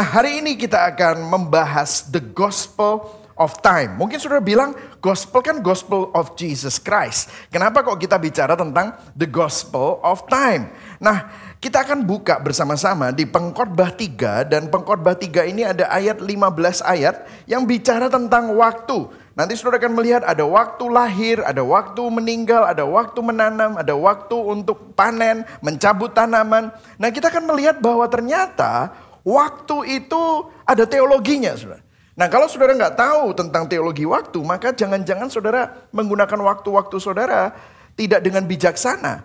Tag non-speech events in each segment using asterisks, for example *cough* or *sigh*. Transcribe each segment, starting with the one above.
Nah, hari ini kita akan membahas the gospel of time. Mungkin saudara bilang, gospel kan gospel of Jesus Christ. Kenapa kok kita bicara tentang the gospel of time? Nah, kita akan buka bersama-sama di pengkhotbah 3 dan pengkhotbah 3 ini ada ayat 15 ayat yang bicara tentang waktu. Nanti saudara akan melihat ada waktu lahir, ada waktu meninggal, ada waktu menanam, ada waktu untuk panen, mencabut tanaman. Nah kita akan melihat bahwa ternyata Waktu itu ada teologinya, saudara. Nah kalau saudara nggak tahu tentang teologi waktu, maka jangan-jangan saudara menggunakan waktu-waktu saudara tidak dengan bijaksana.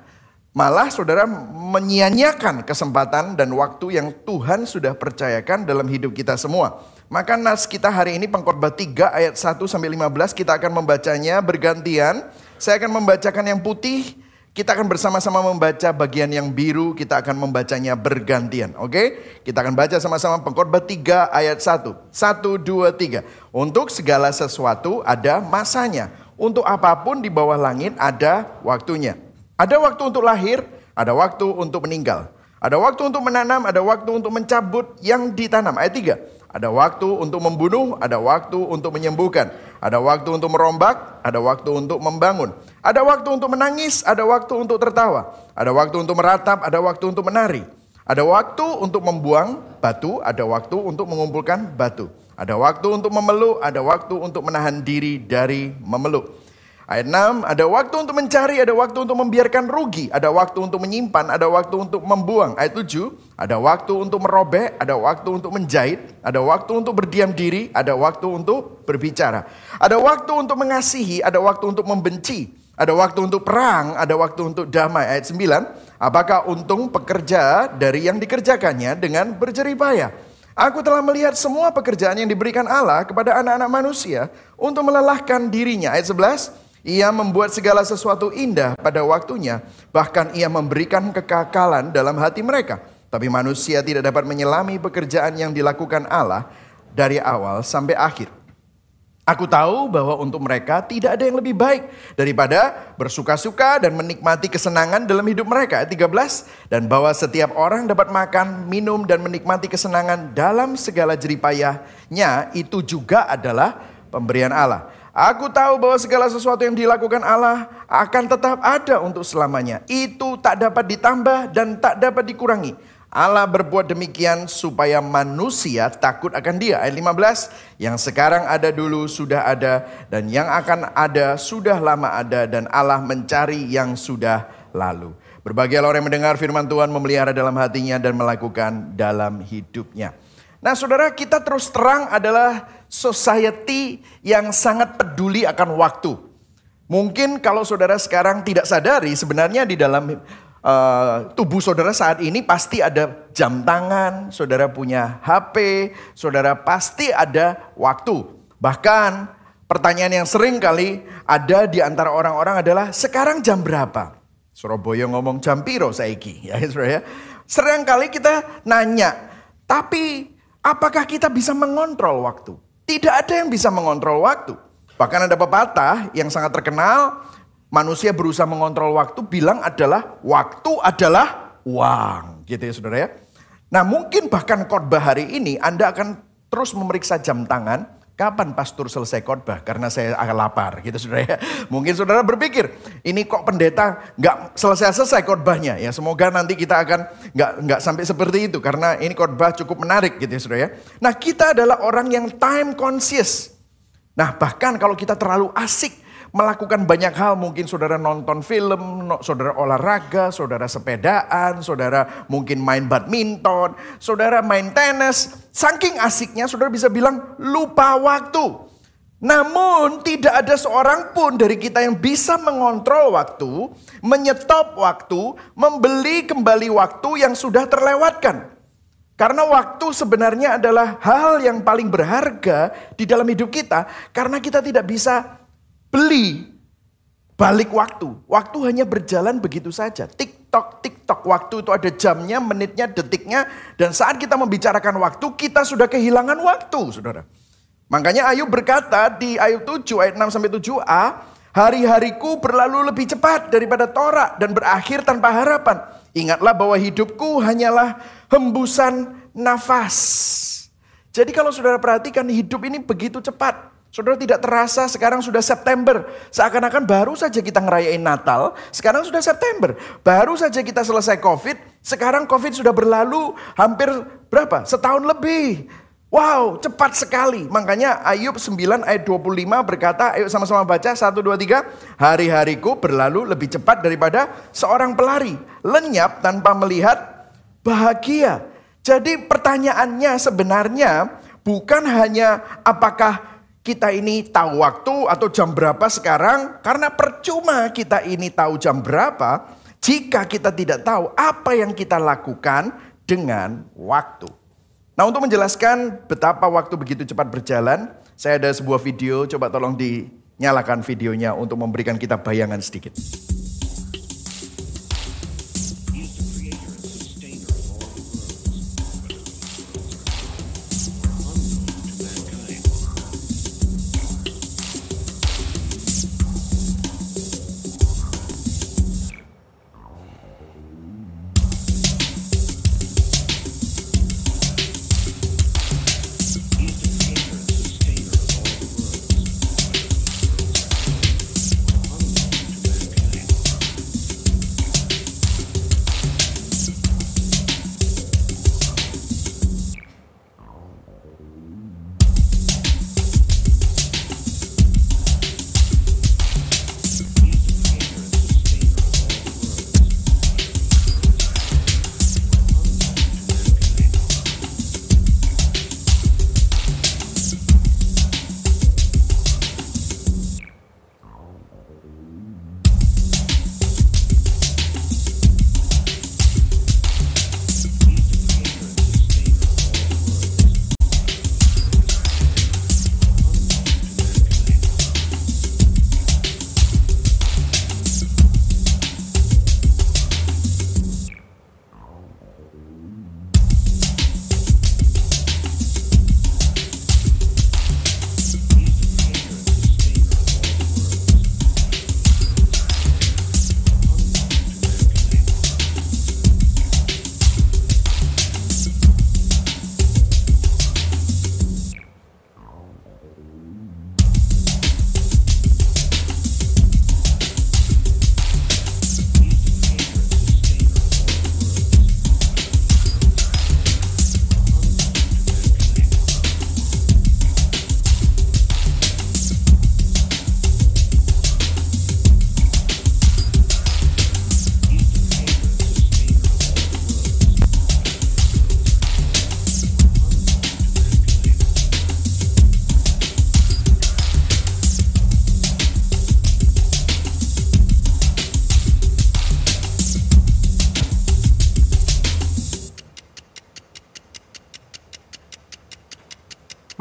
Malah saudara menyia-nyiakan kesempatan dan waktu yang Tuhan sudah percayakan dalam hidup kita semua. Maka nas kita hari ini pengkhotbah 3 ayat 1 sampai 15 kita akan membacanya bergantian. Saya akan membacakan yang putih, kita akan bersama-sama membaca bagian yang biru, kita akan membacanya bergantian. Oke? Kita akan baca sama-sama pengkhotbah 3 ayat 1. 1, 2, 3. Untuk segala sesuatu ada masanya. Untuk apa pun di bawah langit ada waktunya. Ada waktu untuk lahir, ada waktu untuk meninggal. Ada waktu untuk menanam, ada waktu untuk mencabut yang ditanam. Ayat 3. Ada waktu untuk membunuh, ada waktu untuk menyembuhkan. Ada waktu untuk merombak, ada waktu untuk membangun. Ada waktu untuk menangis, ada waktu untuk tertawa. Ada waktu untuk meratap, ada waktu untuk menari. Ada waktu untuk membuang batu, ada waktu untuk mengumpulkan batu. Ada waktu untuk memeluk, ada waktu untuk menahan diri dari memeluk. Ayat 6, ada waktu untuk mencari, ada waktu untuk membiarkan rugi, ada waktu untuk menyimpan, ada waktu untuk membuang. Ayat 7, ada waktu untuk merobek, ada waktu untuk menjahit, ada waktu untuk berdiam diri, ada waktu untuk berbicara. Ada waktu untuk mengasihi, ada waktu untuk membenci, ada waktu untuk perang, ada waktu untuk damai. Ayat 9, apakah untung pekerja dari yang dikerjakannya dengan berjeripaya? Aku telah melihat semua pekerjaan yang diberikan Allah kepada anak-anak manusia untuk melelahkan dirinya. Ayat 11, ia membuat segala sesuatu indah pada waktunya, bahkan ia memberikan kekakalan dalam hati mereka. Tapi manusia tidak dapat menyelami pekerjaan yang dilakukan Allah dari awal sampai akhir. Aku tahu bahwa untuk mereka tidak ada yang lebih baik daripada bersuka-suka dan menikmati kesenangan dalam hidup mereka. Ayat 13. Dan bahwa setiap orang dapat makan, minum, dan menikmati kesenangan dalam segala jeripayahnya itu juga adalah pemberian Allah. Aku tahu bahwa segala sesuatu yang dilakukan Allah akan tetap ada untuk selamanya. Itu tak dapat ditambah dan tak dapat dikurangi. Allah berbuat demikian supaya manusia takut akan dia. Ayat 15, yang sekarang ada dulu sudah ada dan yang akan ada sudah lama ada dan Allah mencari yang sudah lalu. Berbagai orang yang mendengar firman Tuhan memelihara dalam hatinya dan melakukan dalam hidupnya. Nah saudara kita terus terang adalah society yang sangat peduli akan waktu. Mungkin kalau saudara sekarang tidak sadari sebenarnya di dalam uh, tubuh saudara saat ini pasti ada jam tangan, saudara punya HP, saudara pasti ada waktu. Bahkan pertanyaan yang sering kali ada di antara orang-orang adalah sekarang jam berapa? Surabaya ngomong jam piro saiki *laughs* ya saudara ya. Sering kali kita nanya, tapi apakah kita bisa mengontrol waktu? Tidak ada yang bisa mengontrol waktu. Bahkan ada pepatah yang sangat terkenal, manusia berusaha mengontrol waktu bilang adalah waktu adalah uang. Gitu ya saudara ya. Nah mungkin bahkan khotbah hari ini Anda akan terus memeriksa jam tangan Kapan pastor selesai khotbah? Karena saya akan lapar gitu saudara ya. Mungkin saudara berpikir, ini kok pendeta nggak selesai-selesai khotbahnya. Ya semoga nanti kita akan nggak nggak sampai seperti itu. Karena ini khotbah cukup menarik gitu ya saudara ya. Nah kita adalah orang yang time conscious. Nah bahkan kalau kita terlalu asik melakukan banyak hal. Mungkin saudara nonton film, saudara olahraga, saudara sepedaan, saudara mungkin main badminton, saudara main tenis. Saking asiknya saudara bisa bilang lupa waktu. Namun tidak ada seorang pun dari kita yang bisa mengontrol waktu, menyetop waktu, membeli kembali waktu yang sudah terlewatkan. Karena waktu sebenarnya adalah hal yang paling berharga di dalam hidup kita karena kita tidak bisa beli balik waktu. Waktu hanya berjalan begitu saja. TikTok, TikTok. Waktu itu ada jamnya, menitnya, detiknya. Dan saat kita membicarakan waktu, kita sudah kehilangan waktu, saudara. Makanya Ayub berkata di Ayub 7 ayat 6 sampai 7a, hari-hariku berlalu lebih cepat daripada torak dan berakhir tanpa harapan. Ingatlah bahwa hidupku hanyalah hembusan nafas. Jadi kalau saudara perhatikan hidup ini begitu cepat. Saudara tidak terasa sekarang sudah September. Seakan-akan baru saja kita ngerayain Natal, sekarang sudah September. Baru saja kita selesai COVID, sekarang COVID sudah berlalu hampir berapa? Setahun lebih. Wow, cepat sekali. Makanya Ayub 9 ayat 25 berkata, ayo sama-sama baca 1, 2, 3. Hari-hariku berlalu lebih cepat daripada seorang pelari. Lenyap tanpa melihat bahagia. Jadi pertanyaannya sebenarnya bukan hanya apakah kita ini tahu waktu atau jam berapa sekarang karena percuma kita ini tahu jam berapa jika kita tidak tahu apa yang kita lakukan dengan waktu. Nah, untuk menjelaskan betapa waktu begitu cepat berjalan, saya ada sebuah video, coba tolong dinyalakan videonya untuk memberikan kita bayangan sedikit.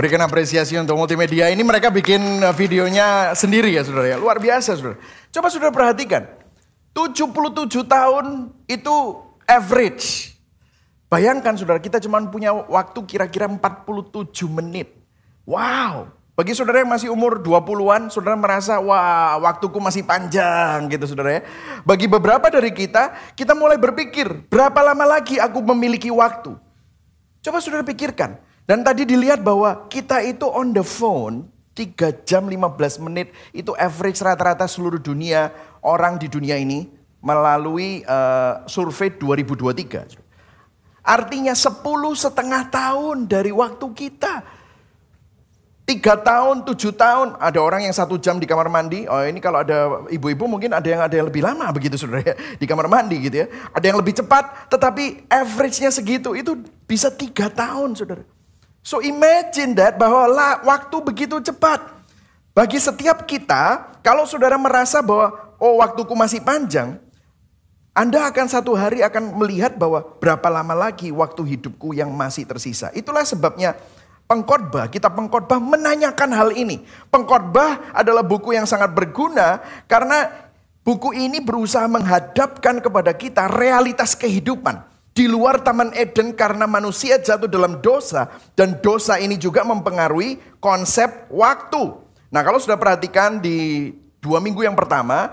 Berikan apresiasi untuk multimedia ini mereka bikin uh, videonya sendiri ya saudara ya. Luar biasa saudara. Coba saudara perhatikan. 77 tahun itu average. Bayangkan saudara kita cuma punya waktu kira-kira 47 menit. Wow. Bagi saudara yang masih umur 20-an, saudara merasa, wah waktuku masih panjang gitu saudara ya. Bagi beberapa dari kita, kita mulai berpikir, berapa lama lagi aku memiliki waktu? Coba saudara pikirkan, dan tadi dilihat bahwa kita itu on the phone 3 jam 15 menit itu average rata-rata seluruh dunia orang di dunia ini melalui uh, survei 2023. Artinya 10 setengah tahun dari waktu kita. Tiga tahun, tujuh tahun, ada orang yang satu jam di kamar mandi. Oh ini kalau ada ibu-ibu mungkin ada yang ada yang lebih lama begitu saudara ya. Di kamar mandi gitu ya. Ada yang lebih cepat, tetapi average-nya segitu. Itu bisa tiga tahun saudara. So imagine that bahwa lah, waktu begitu cepat. Bagi setiap kita, kalau saudara merasa bahwa oh waktuku masih panjang, Anda akan satu hari akan melihat bahwa berapa lama lagi waktu hidupku yang masih tersisa. Itulah sebabnya pengkhotbah, kita pengkhotbah menanyakan hal ini. Pengkhotbah adalah buku yang sangat berguna karena buku ini berusaha menghadapkan kepada kita realitas kehidupan di luar Taman Eden karena manusia jatuh dalam dosa dan dosa ini juga mempengaruhi konsep waktu. Nah kalau sudah perhatikan di dua minggu yang pertama,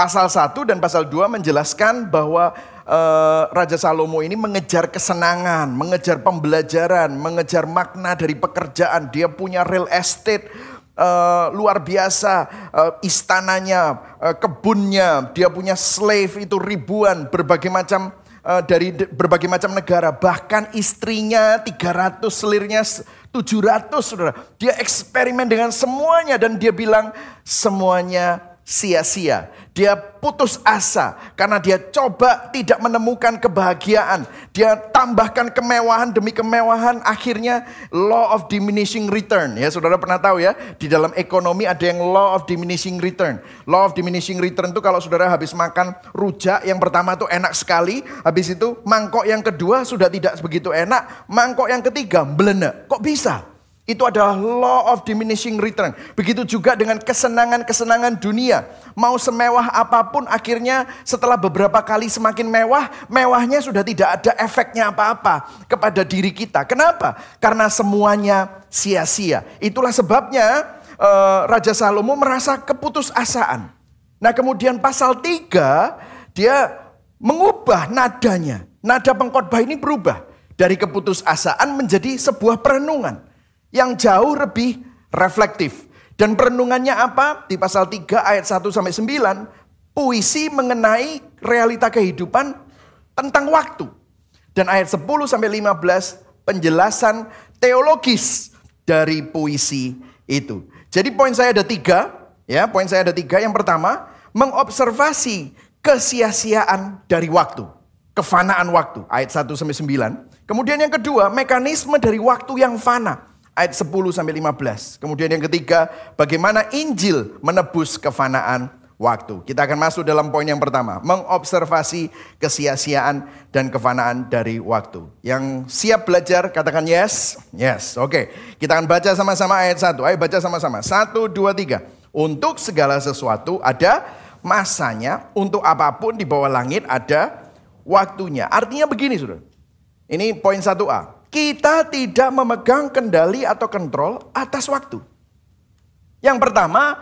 Pasal 1 dan pasal 2 menjelaskan bahwa uh, Raja Salomo ini mengejar kesenangan, mengejar pembelajaran, mengejar makna dari pekerjaan. Dia punya real estate uh, luar biasa, uh, istananya, uh, kebunnya, dia punya slave itu ribuan, berbagai macam uh, dari berbagai macam negara, bahkan istrinya 300, selirnya 700 saudara. Dia eksperimen dengan semuanya dan dia bilang semuanya sia-sia. Dia putus asa karena dia coba tidak menemukan kebahagiaan. Dia tambahkan kemewahan demi kemewahan, akhirnya law of diminishing return. Ya, Saudara pernah tahu ya, di dalam ekonomi ada yang law of diminishing return. Law of diminishing return itu kalau Saudara habis makan rujak yang pertama itu enak sekali, habis itu mangkok yang kedua sudah tidak begitu enak, mangkok yang ketiga belena. Kok bisa? Itu adalah law of diminishing return. Begitu juga dengan kesenangan-kesenangan dunia. Mau semewah apa pun akhirnya setelah beberapa kali semakin mewah, mewahnya sudah tidak ada efeknya apa-apa kepada diri kita. Kenapa? Karena semuanya sia-sia. Itulah sebabnya uh, Raja Salomo merasa keputusasaan. Nah kemudian pasal 3 dia mengubah nadanya. Nada pengkhotbah ini berubah dari keputusasaan menjadi sebuah perenungan yang jauh lebih reflektif. Dan perenungannya apa? Di pasal 3 ayat 1 sampai 9, puisi mengenai realita kehidupan tentang waktu. Dan ayat 10 sampai 15 penjelasan teologis dari puisi itu. Jadi poin saya ada tiga, ya poin saya ada tiga. Yang pertama, mengobservasi kesia-siaan dari waktu. Kefanaan waktu, ayat 1 sampai 9. Kemudian yang kedua, mekanisme dari waktu yang fana ayat 10 sampai 15. Kemudian yang ketiga, bagaimana Injil menebus kefanaan waktu. Kita akan masuk dalam poin yang pertama, mengobservasi kesia-siaan dan kefanaan dari waktu. Yang siap belajar katakan yes. Yes. Oke. Kita akan baca sama-sama ayat 1. Ayo baca sama-sama. 1 2 3. Untuk segala sesuatu ada masanya, untuk apa pun di bawah langit ada waktunya. Artinya begini, Saudara. Ini poin 1A kita tidak memegang kendali atau kontrol atas waktu. Yang pertama,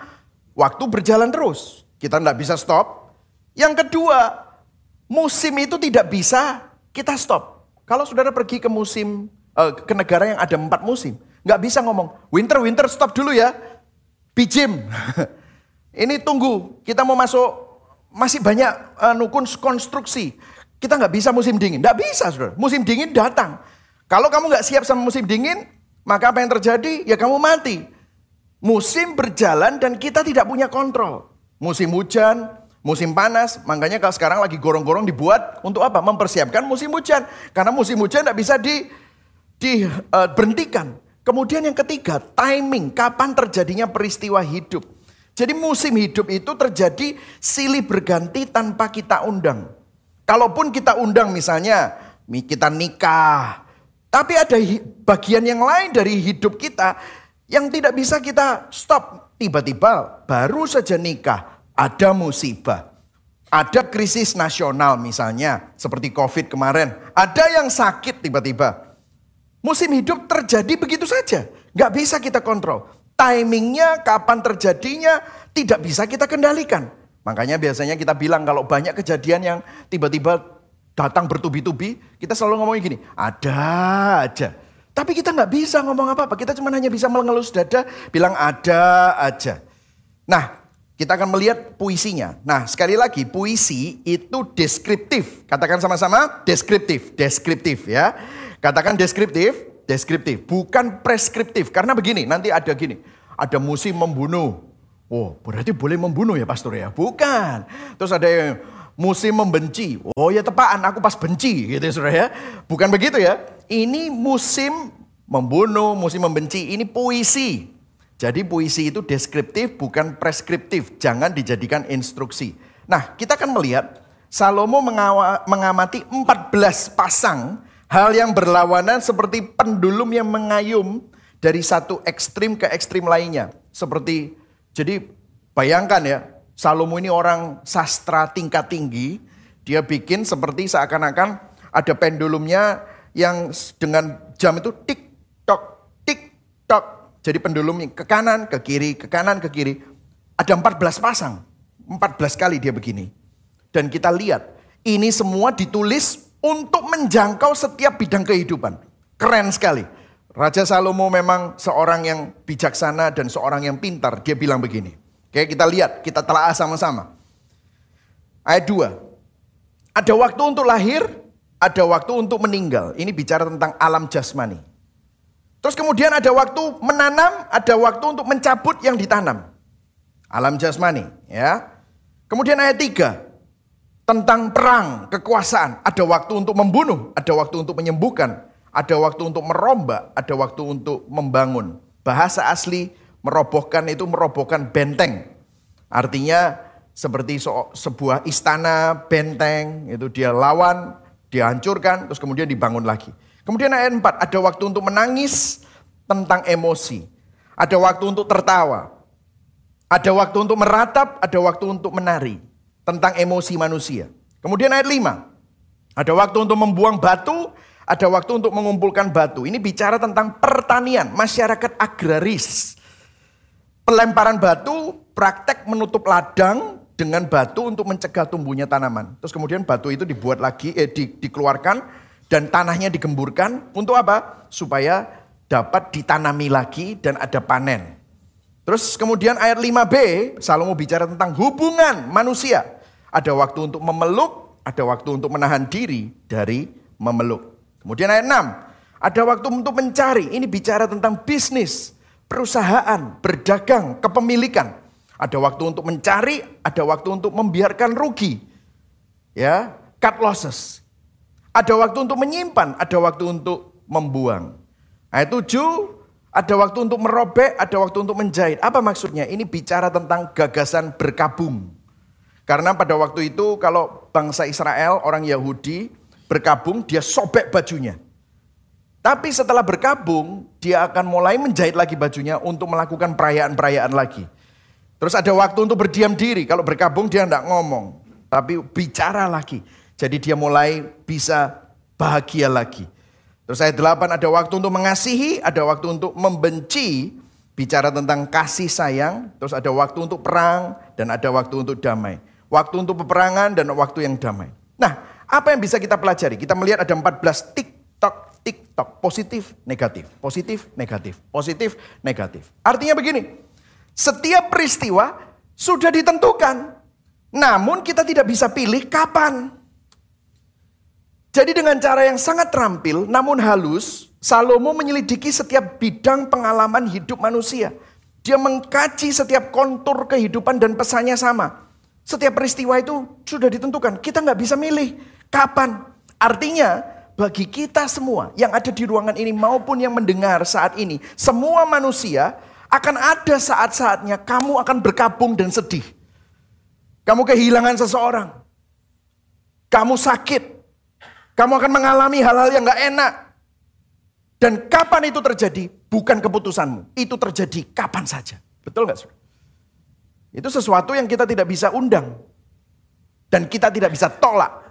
waktu berjalan terus. Kita tidak bisa stop. Yang kedua, musim itu tidak bisa kita stop. Kalau saudara pergi ke musim, eh, ke negara yang ada empat musim, nggak bisa ngomong, winter, winter, stop dulu ya. Bijim. *laughs* Ini tunggu, kita mau masuk, masih banyak uh, nukun konstruksi. Kita nggak bisa musim dingin, nggak bisa saudara. Musim dingin datang. Kalau kamu nggak siap sama musim dingin, maka apa yang terjadi? Ya kamu mati. Musim berjalan dan kita tidak punya kontrol. Musim hujan, musim panas, makanya kalau sekarang lagi gorong-gorong dibuat untuk apa? Mempersiapkan musim hujan. Karena musim hujan tidak bisa di, diberhentikan. Uh, Kemudian yang ketiga, timing, kapan terjadinya peristiwa hidup. Jadi musim hidup itu terjadi silih berganti tanpa kita undang. Kalaupun kita undang misalnya, kita nikah, tapi ada bagian yang lain dari hidup kita yang tidak bisa kita stop. Tiba-tiba baru saja nikah, ada musibah. Ada krisis nasional misalnya, seperti COVID kemarin. Ada yang sakit tiba-tiba. Musim hidup terjadi begitu saja. Gak bisa kita kontrol. Timingnya, kapan terjadinya, tidak bisa kita kendalikan. Makanya biasanya kita bilang kalau banyak kejadian yang tiba-tiba datang bertubi-tubi, kita selalu ngomongin gini, ada aja. Tapi kita nggak bisa ngomong apa-apa, kita cuma hanya bisa mengelus dada, bilang ada aja. Nah, kita akan melihat puisinya. Nah, sekali lagi, puisi itu deskriptif. Katakan sama-sama, deskriptif, deskriptif ya. Katakan deskriptif, deskriptif, bukan preskriptif. Karena begini, nanti ada gini, ada musim membunuh. Oh, berarti boleh membunuh ya pastor ya? Bukan. Terus ada yang musim membenci. Oh ya tepaan, aku pas benci gitu ya saudara ya. Bukan begitu ya. Ini musim membunuh, musim membenci. Ini puisi. Jadi puisi itu deskriptif bukan preskriptif. Jangan dijadikan instruksi. Nah kita akan melihat Salomo mengamati 14 pasang hal yang berlawanan seperti pendulum yang mengayum dari satu ekstrim ke ekstrim lainnya. Seperti, jadi bayangkan ya, Salomo ini orang sastra tingkat tinggi. Dia bikin seperti seakan-akan ada pendulumnya yang dengan jam itu tik tok tik tok. Jadi pendulumnya ke kanan, ke kiri, ke kanan, ke kiri. Ada 14 pasang. 14 kali dia begini. Dan kita lihat, ini semua ditulis untuk menjangkau setiap bidang kehidupan. Keren sekali. Raja Salomo memang seorang yang bijaksana dan seorang yang pintar. Dia bilang begini. Oke, kita lihat, kita telah sama-sama. Ayat 2. Ada waktu untuk lahir, ada waktu untuk meninggal. Ini bicara tentang alam jasmani. Terus kemudian ada waktu menanam, ada waktu untuk mencabut yang ditanam. Alam jasmani, ya. Kemudian ayat 3 tentang perang, kekuasaan, ada waktu untuk membunuh, ada waktu untuk menyembuhkan, ada waktu untuk merombak, ada waktu untuk membangun. Bahasa asli merobohkan itu merobohkan benteng. Artinya seperti sebuah istana, benteng, itu dia lawan, dihancurkan, terus kemudian dibangun lagi. Kemudian ayat 4, ada waktu untuk menangis tentang emosi. Ada waktu untuk tertawa. Ada waktu untuk meratap, ada waktu untuk menari. Tentang emosi manusia. Kemudian ayat 5, ada waktu untuk membuang batu, ada waktu untuk mengumpulkan batu. Ini bicara tentang pertanian, masyarakat agraris. Pelemparan batu, praktek menutup ladang dengan batu untuk mencegah tumbuhnya tanaman. Terus kemudian batu itu dibuat lagi, eh, di, dikeluarkan dan tanahnya digemburkan untuk apa? Supaya dapat ditanami lagi dan ada panen. Terus kemudian ayat 5b, Salomo bicara tentang hubungan manusia. Ada waktu untuk memeluk, ada waktu untuk menahan diri dari memeluk. Kemudian ayat 6, ada waktu untuk mencari. Ini bicara tentang bisnis, perusahaan, berdagang, kepemilikan. Ada waktu untuk mencari, ada waktu untuk membiarkan rugi. Ya, cut losses. Ada waktu untuk menyimpan, ada waktu untuk membuang. Ayat 7, ada waktu untuk merobek, ada waktu untuk menjahit. Apa maksudnya? Ini bicara tentang gagasan berkabung. Karena pada waktu itu kalau bangsa Israel, orang Yahudi berkabung, dia sobek bajunya. Tapi setelah berkabung, dia akan mulai menjahit lagi bajunya untuk melakukan perayaan-perayaan lagi. Terus ada waktu untuk berdiam diri. Kalau berkabung dia tidak ngomong. Tapi bicara lagi. Jadi dia mulai bisa bahagia lagi. Terus ayat 8 ada waktu untuk mengasihi, ada waktu untuk membenci. Bicara tentang kasih sayang. Terus ada waktu untuk perang dan ada waktu untuk damai. Waktu untuk peperangan dan waktu yang damai. Nah apa yang bisa kita pelajari? Kita melihat ada 14 tiktok tiktok positif negatif positif negatif positif negatif artinya begini setiap peristiwa sudah ditentukan. Namun kita tidak bisa pilih kapan. Jadi dengan cara yang sangat terampil namun halus, Salomo menyelidiki setiap bidang pengalaman hidup manusia. Dia mengkaji setiap kontur kehidupan dan pesannya sama. Setiap peristiwa itu sudah ditentukan. Kita nggak bisa milih kapan. Artinya bagi kita semua yang ada di ruangan ini maupun yang mendengar saat ini, semua manusia akan ada saat-saatnya kamu akan berkabung dan sedih. Kamu kehilangan seseorang. Kamu sakit. Kamu akan mengalami hal-hal yang gak enak. Dan kapan itu terjadi? Bukan keputusanmu. Itu terjadi kapan saja. Betul gak? Itu sesuatu yang kita tidak bisa undang. Dan kita tidak bisa tolak.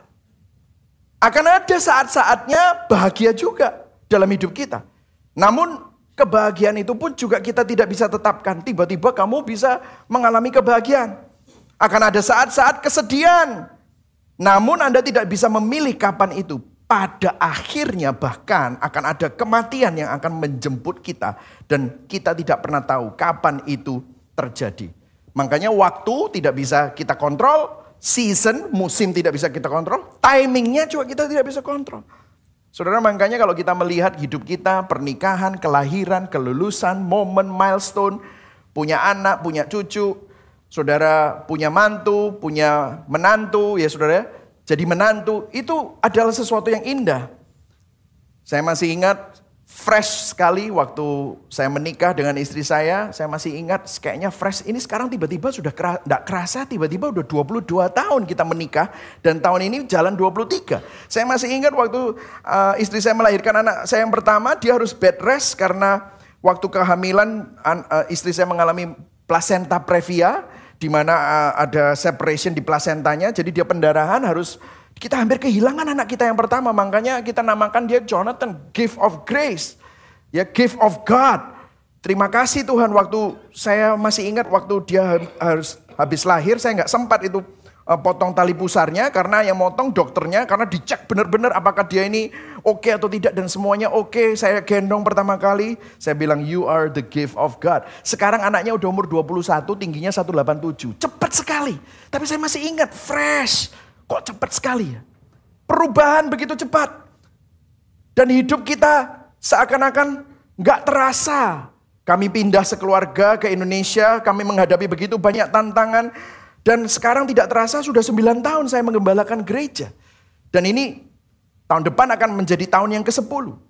Akan ada saat-saatnya bahagia juga dalam hidup kita. Namun Kebahagiaan itu pun juga kita tidak bisa tetapkan. Tiba-tiba kamu bisa mengalami kebahagiaan. Akan ada saat-saat kesedihan. Namun Anda tidak bisa memilih kapan itu. Pada akhirnya bahkan akan ada kematian yang akan menjemput kita. Dan kita tidak pernah tahu kapan itu terjadi. Makanya waktu tidak bisa kita kontrol. Season, musim tidak bisa kita kontrol. Timingnya juga kita tidak bisa kontrol. Saudara makanya kalau kita melihat hidup kita, pernikahan, kelahiran, kelulusan, momen, milestone, punya anak, punya cucu, saudara punya mantu, punya menantu, ya saudara, jadi menantu, itu adalah sesuatu yang indah. Saya masih ingat fresh sekali waktu saya menikah dengan istri saya. Saya masih ingat kayaknya fresh ini sekarang tiba-tiba sudah tidak kerasa tiba-tiba udah 22 tahun kita menikah. Dan tahun ini jalan 23. Saya masih ingat waktu uh, istri saya melahirkan anak saya yang pertama dia harus bed rest karena waktu kehamilan uh, istri saya mengalami placenta previa di mana uh, ada separation di placentanya jadi dia pendarahan harus kita hampir kehilangan anak kita yang pertama, makanya kita namakan dia Jonathan, gift of grace. Ya, gift of God. Terima kasih Tuhan waktu saya masih ingat waktu dia harus habis lahir saya nggak sempat itu uh, potong tali pusarnya karena yang motong dokternya karena dicek benar-benar apakah dia ini oke okay atau tidak dan semuanya oke. Okay. Saya gendong pertama kali, saya bilang you are the gift of God. Sekarang anaknya udah umur 21, tingginya 187. Cepat sekali. Tapi saya masih ingat fresh. Kok cepat sekali ya? Perubahan begitu cepat. Dan hidup kita seakan-akan nggak terasa. Kami pindah sekeluarga ke Indonesia, kami menghadapi begitu banyak tantangan. Dan sekarang tidak terasa sudah 9 tahun saya mengembalakan gereja. Dan ini tahun depan akan menjadi tahun yang ke-10.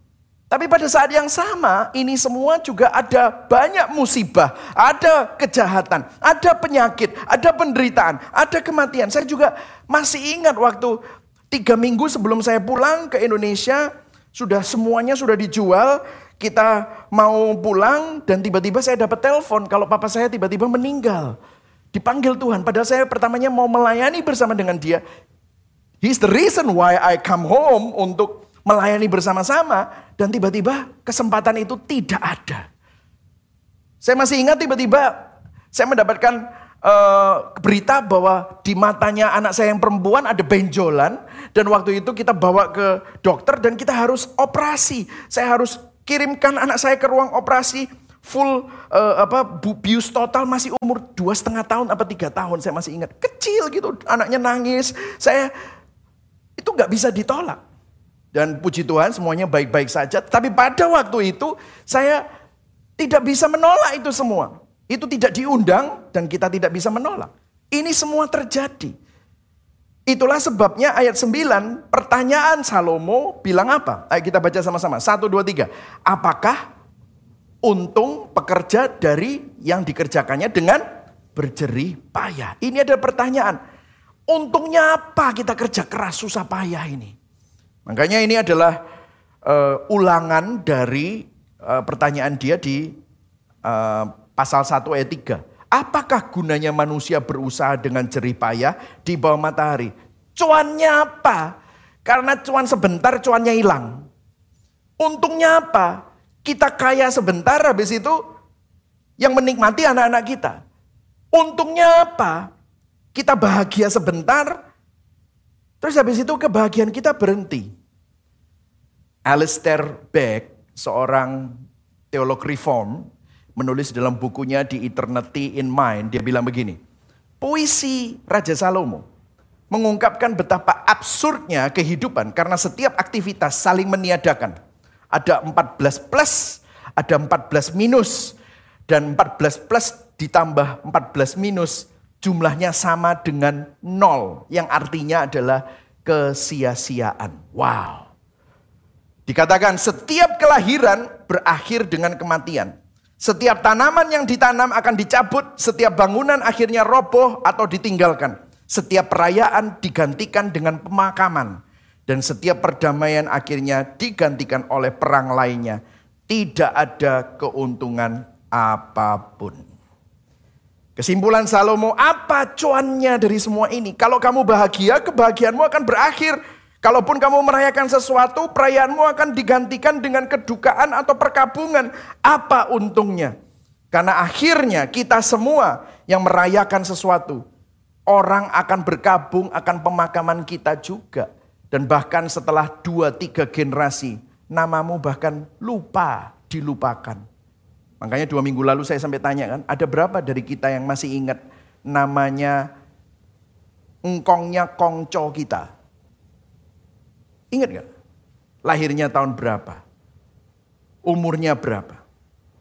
Tapi pada saat yang sama, ini semua juga ada banyak musibah, ada kejahatan, ada penyakit, ada penderitaan, ada kematian. Saya juga masih ingat waktu tiga minggu sebelum saya pulang ke Indonesia, sudah semuanya sudah dijual, kita mau pulang dan tiba-tiba saya dapat telepon kalau papa saya tiba-tiba meninggal. Dipanggil Tuhan. Padahal saya pertamanya mau melayani bersama dengan dia. He's the reason why I come home untuk melayani bersama-sama. Dan tiba-tiba kesempatan itu tidak ada. Saya masih ingat tiba-tiba saya mendapatkan uh, berita bahwa di matanya anak saya yang perempuan ada benjolan. Dan waktu itu kita bawa ke dokter dan kita harus operasi. Saya harus kirimkan anak saya ke ruang operasi full uh, apa bius total masih umur dua setengah tahun apa tiga tahun saya masih ingat kecil gitu anaknya nangis saya itu nggak bisa ditolak dan puji Tuhan semuanya baik-baik saja tapi pada waktu itu saya tidak bisa menolak itu semua itu tidak diundang dan kita tidak bisa menolak ini semua terjadi Itulah sebabnya ayat 9 pertanyaan Salomo bilang apa? Ayo kita baca sama-sama. Satu, dua, tiga. Apakah untung pekerja dari yang dikerjakannya dengan berjerih payah. Ini ada pertanyaan. Untungnya apa kita kerja keras susah payah ini? Makanya ini adalah uh, ulangan dari uh, pertanyaan dia di uh, pasal 1 ayat 3. Apakah gunanya manusia berusaha dengan jerih payah di bawah matahari? Cuannya apa? Karena cuan sebentar cuannya hilang. Untungnya apa? Kita kaya sebentar habis itu yang menikmati anak-anak kita. Untungnya apa? Kita bahagia sebentar, terus habis itu kebahagiaan kita berhenti. Alistair Beck, seorang teolog reform, menulis dalam bukunya di Eternity in Mind, dia bilang begini, puisi Raja Salomo mengungkapkan betapa absurdnya kehidupan karena setiap aktivitas saling meniadakan. Ada 14 plus, ada 14 minus. Dan 14 plus ditambah 14 minus jumlahnya sama dengan nol. Yang artinya adalah kesia-siaan. Wow. Dikatakan setiap kelahiran berakhir dengan kematian. Setiap tanaman yang ditanam akan dicabut, setiap bangunan akhirnya roboh atau ditinggalkan. Setiap perayaan digantikan dengan pemakaman. Dan setiap perdamaian akhirnya digantikan oleh perang lainnya. Tidak ada keuntungan apa pun. Kesimpulan Salomo, apa cuannya dari semua ini? Kalau kamu bahagia, kebahagiaanmu akan berakhir. Kalaupun kamu merayakan sesuatu, perayaanmu akan digantikan dengan kedukaan atau perkabungan. Apa untungnya? Karena akhirnya kita semua yang merayakan sesuatu, orang akan berkabung akan pemakaman kita juga. Dan bahkan setelah dua tiga generasi, namamu bahkan lupa, dilupakan. Makanya dua minggu lalu saya sampai tanya kan, ada berapa dari kita yang masih ingat namanya engkongnya kongco kita? Ingat gak? Lahirnya tahun berapa? Umurnya berapa?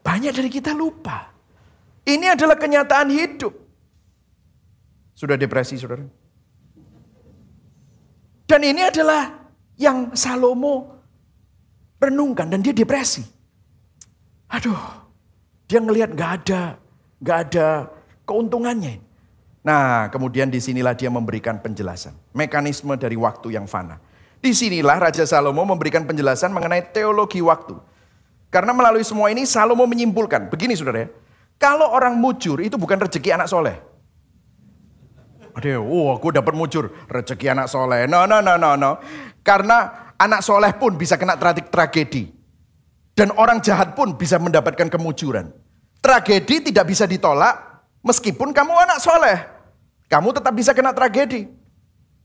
Banyak dari kita lupa. Ini adalah kenyataan hidup. Sudah depresi, saudara? Dan ini adalah yang Salomo renungkan dan dia depresi. Aduh, dia ngelihat gak ada, gak ada keuntungannya. Nah, kemudian di sinilah dia memberikan penjelasan. Mekanisme dari waktu yang fana. Di sinilah Raja Salomo memberikan penjelasan mengenai teologi waktu. Karena melalui semua ini Salomo menyimpulkan. Begini saudara ya. Kalau orang mujur itu bukan rezeki anak soleh. Aduh, oh, aku dapat mujur rezeki anak soleh. No, no, no, no, no. Karena anak soleh pun bisa kena tragedi. Dan orang jahat pun bisa mendapatkan kemujuran. Tragedi tidak bisa ditolak meskipun kamu anak soleh. Kamu tetap bisa kena tragedi.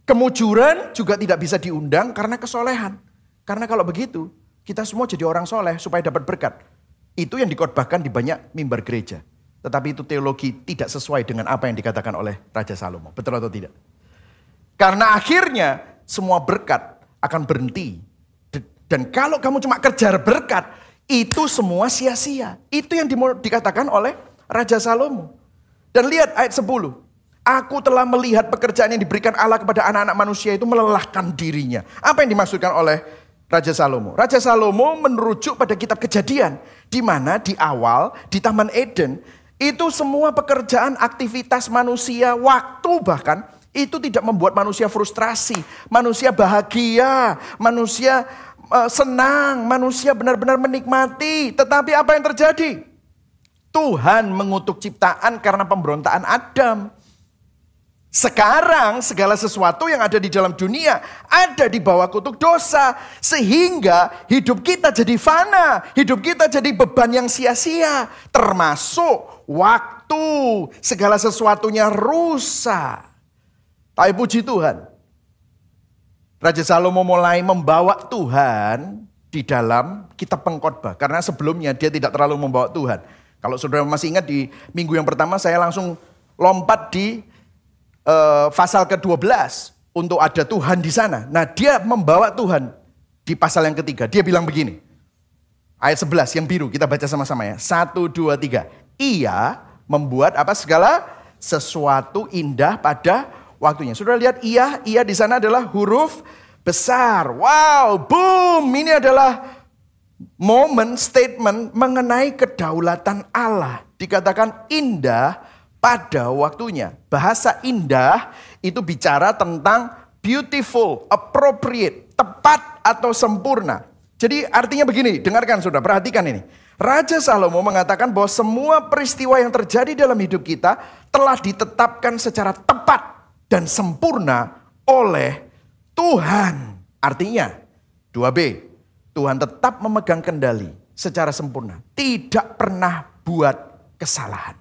Kemujuran juga tidak bisa diundang karena kesolehan. Karena kalau begitu, kita semua jadi orang soleh supaya dapat berkat. Itu yang dikotbahkan di banyak mimbar gereja. Tetapi itu teologi tidak sesuai dengan apa yang dikatakan oleh Raja Salomo. Betul atau tidak? Karena akhirnya semua berkat akan berhenti. Dan kalau kamu cuma kejar berkat, itu semua sia-sia. Itu yang dikatakan oleh Raja Salomo. Dan lihat ayat 10. Aku telah melihat pekerjaan yang diberikan Allah kepada anak-anak manusia itu melelahkan dirinya. Apa yang dimaksudkan oleh Raja Salomo? Raja Salomo merujuk pada kitab kejadian. Di mana di awal, di Taman Eden, itu semua pekerjaan, aktivitas manusia, waktu bahkan, itu tidak membuat manusia frustrasi. Manusia bahagia, manusia uh, senang, manusia benar-benar menikmati. Tetapi apa yang terjadi? Tuhan mengutuk ciptaan karena pemberontakan Adam. Sekarang segala sesuatu yang ada di dalam dunia ada di bawah kutuk dosa. Sehingga hidup kita jadi fana. Hidup kita jadi beban yang sia-sia. Termasuk waktu. Segala sesuatunya rusak. Tapi puji Tuhan. Raja Salomo mulai membawa Tuhan di dalam kitab pengkhotbah. Karena sebelumnya dia tidak terlalu membawa Tuhan. Kalau saudara masih ingat di minggu yang pertama saya langsung lompat di uh, pasal ke-12 untuk ada Tuhan di sana. Nah, dia membawa Tuhan di pasal yang ketiga. Dia bilang begini. Ayat 11 yang biru kita baca sama-sama ya. Satu, dua, tiga. Ia membuat apa segala sesuatu indah pada waktunya. Sudah lihat ia, ia di sana adalah huruf besar. Wow, boom. Ini adalah momen statement mengenai kedaulatan Allah. Dikatakan indah pada waktunya. Bahasa indah itu bicara tentang beautiful, appropriate, tepat atau sempurna. Jadi artinya begini, dengarkan sudah, perhatikan ini. Raja Salomo mengatakan bahwa semua peristiwa yang terjadi dalam hidup kita telah ditetapkan secara tepat dan sempurna oleh Tuhan. Artinya, 2B, Tuhan tetap memegang kendali secara sempurna. Tidak pernah buat kesalahan.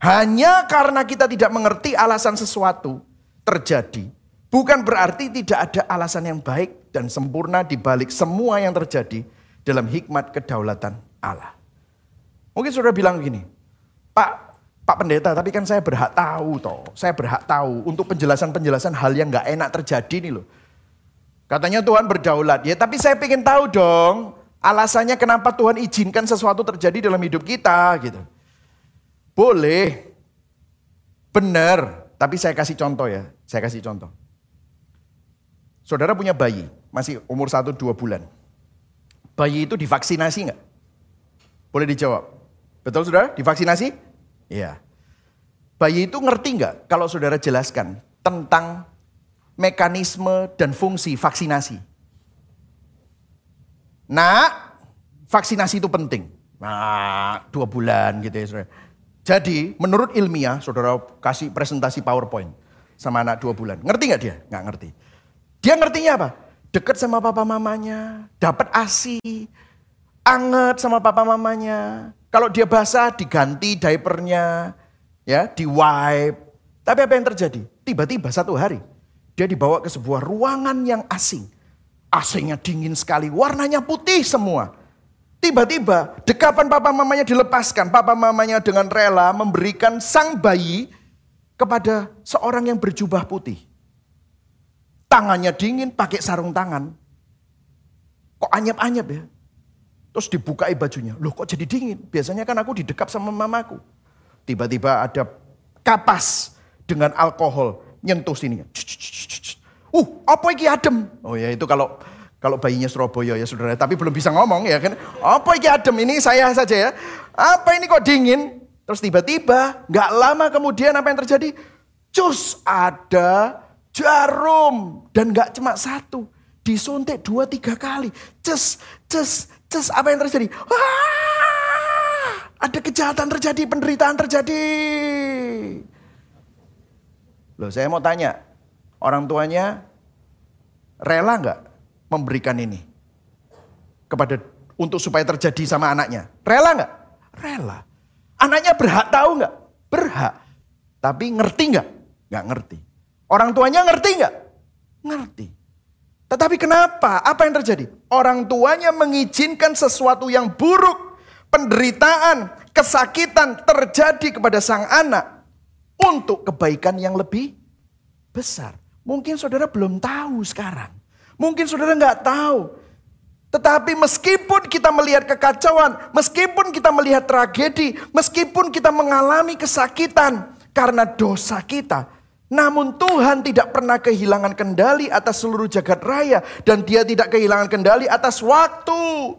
Hanya karena kita tidak mengerti alasan sesuatu terjadi, bukan berarti tidak ada alasan yang baik dan sempurna di balik semua yang terjadi dalam hikmat kedaulatan Allah. Mungkin sudah bilang gini, Pak, Pak Pendeta, tapi kan saya berhak tahu toh. Saya berhak tahu untuk penjelasan-penjelasan hal yang nggak enak terjadi nih loh. Katanya Tuhan berdaulat. Ya tapi saya pengen tahu dong alasannya kenapa Tuhan izinkan sesuatu terjadi dalam hidup kita gitu. Boleh. Benar. Tapi saya kasih contoh ya. Saya kasih contoh. Saudara punya bayi. Masih umur 1-2 bulan. Bayi itu divaksinasi nggak? Boleh dijawab. Betul saudara? Divaksinasi? Iya. Bayi itu ngerti nggak kalau saudara jelaskan tentang mekanisme dan fungsi vaksinasi? Nah, vaksinasi itu penting. Nah, dua bulan gitu ya saudara. Jadi menurut ilmiah, saudara kasih presentasi PowerPoint sama anak dua bulan. Ngerti nggak dia? Nggak ngerti. Dia ngertinya apa? Dekat sama papa mamanya, dapat asi, anget sama papa mamanya. Kalau dia basah diganti diapernya, ya, di wipe. Tapi apa yang terjadi? Tiba-tiba satu hari dia dibawa ke sebuah ruangan yang asing. Asingnya dingin sekali, warnanya putih semua. Tiba-tiba dekapan papa mamanya dilepaskan. Papa mamanya dengan rela memberikan sang bayi kepada seorang yang berjubah putih. Tangannya dingin pakai sarung tangan. Kok anyep-anyep ya? Terus dibukai bajunya. Loh kok jadi dingin? Biasanya kan aku didekap sama mamaku. Tiba-tiba ada kapas dengan alkohol nyentuh sini. Uh, apa iki adem? Oh ya itu kalau kalau bayinya Surabaya ya saudara, tapi belum bisa ngomong ya kan. Apa ini adem ini saya saja ya. Apa ini kok dingin? Terus tiba-tiba nggak lama kemudian apa yang terjadi? Cus ada jarum dan nggak cuma satu, disuntik dua tiga kali. Cus, cus, cus apa yang terjadi? Wah, ada kejahatan terjadi, penderitaan terjadi. Loh saya mau tanya, orang tuanya rela nggak memberikan ini kepada untuk supaya terjadi sama anaknya. Rela nggak? Rela. Anaknya berhak tahu nggak? Berhak. Tapi ngerti nggak Nggak ngerti. Orang tuanya ngerti nggak? Ngerti. Tetapi kenapa? Apa yang terjadi? Orang tuanya mengizinkan sesuatu yang buruk, penderitaan, kesakitan terjadi kepada sang anak untuk kebaikan yang lebih besar. Mungkin saudara belum tahu sekarang. Mungkin saudara nggak tahu. Tetapi meskipun kita melihat kekacauan, meskipun kita melihat tragedi, meskipun kita mengalami kesakitan karena dosa kita, namun Tuhan tidak pernah kehilangan kendali atas seluruh jagat raya dan dia tidak kehilangan kendali atas waktu.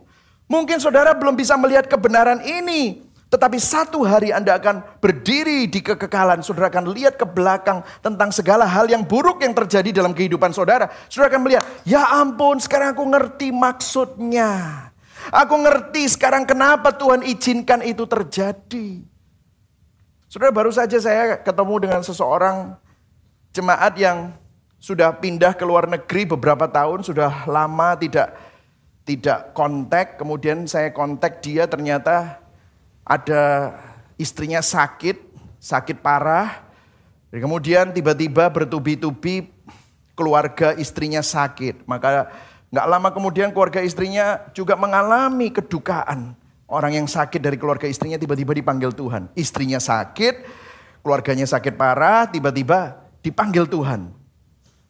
Mungkin saudara belum bisa melihat kebenaran ini, tetapi satu hari Anda akan berdiri di kekekalan. Saudara akan lihat ke belakang tentang segala hal yang buruk yang terjadi dalam kehidupan saudara. Saudara akan melihat, ya ampun sekarang aku ngerti maksudnya. Aku ngerti sekarang kenapa Tuhan izinkan itu terjadi. Saudara baru saja saya ketemu dengan seseorang jemaat yang sudah pindah ke luar negeri beberapa tahun, sudah lama tidak tidak kontak, kemudian saya kontak dia ternyata ada istrinya sakit, sakit parah. Dan kemudian tiba-tiba bertubi-tubi keluarga istrinya sakit. Maka nggak lama kemudian keluarga istrinya juga mengalami kedukaan. Orang yang sakit dari keluarga istrinya tiba-tiba dipanggil Tuhan. Istrinya sakit, keluarganya sakit parah, tiba-tiba dipanggil Tuhan.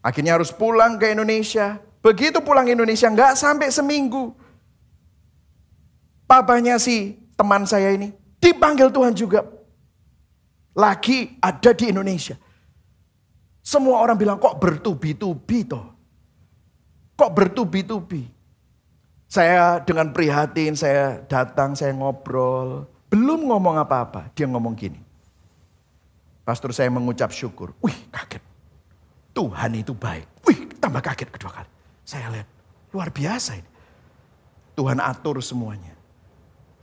Akhirnya harus pulang ke Indonesia. Begitu pulang Indonesia nggak sampai seminggu. Papanya si teman saya ini dipanggil Tuhan juga. Lagi ada di Indonesia. Semua orang bilang kok bertubi-tubi toh. Kok bertubi-tubi. Saya dengan prihatin, saya datang, saya ngobrol. Belum ngomong apa-apa, dia ngomong gini. Pastor saya mengucap syukur. Wih kaget. Tuhan itu baik. Wih tambah kaget kedua kali. Saya lihat luar biasa ini. Tuhan atur semuanya.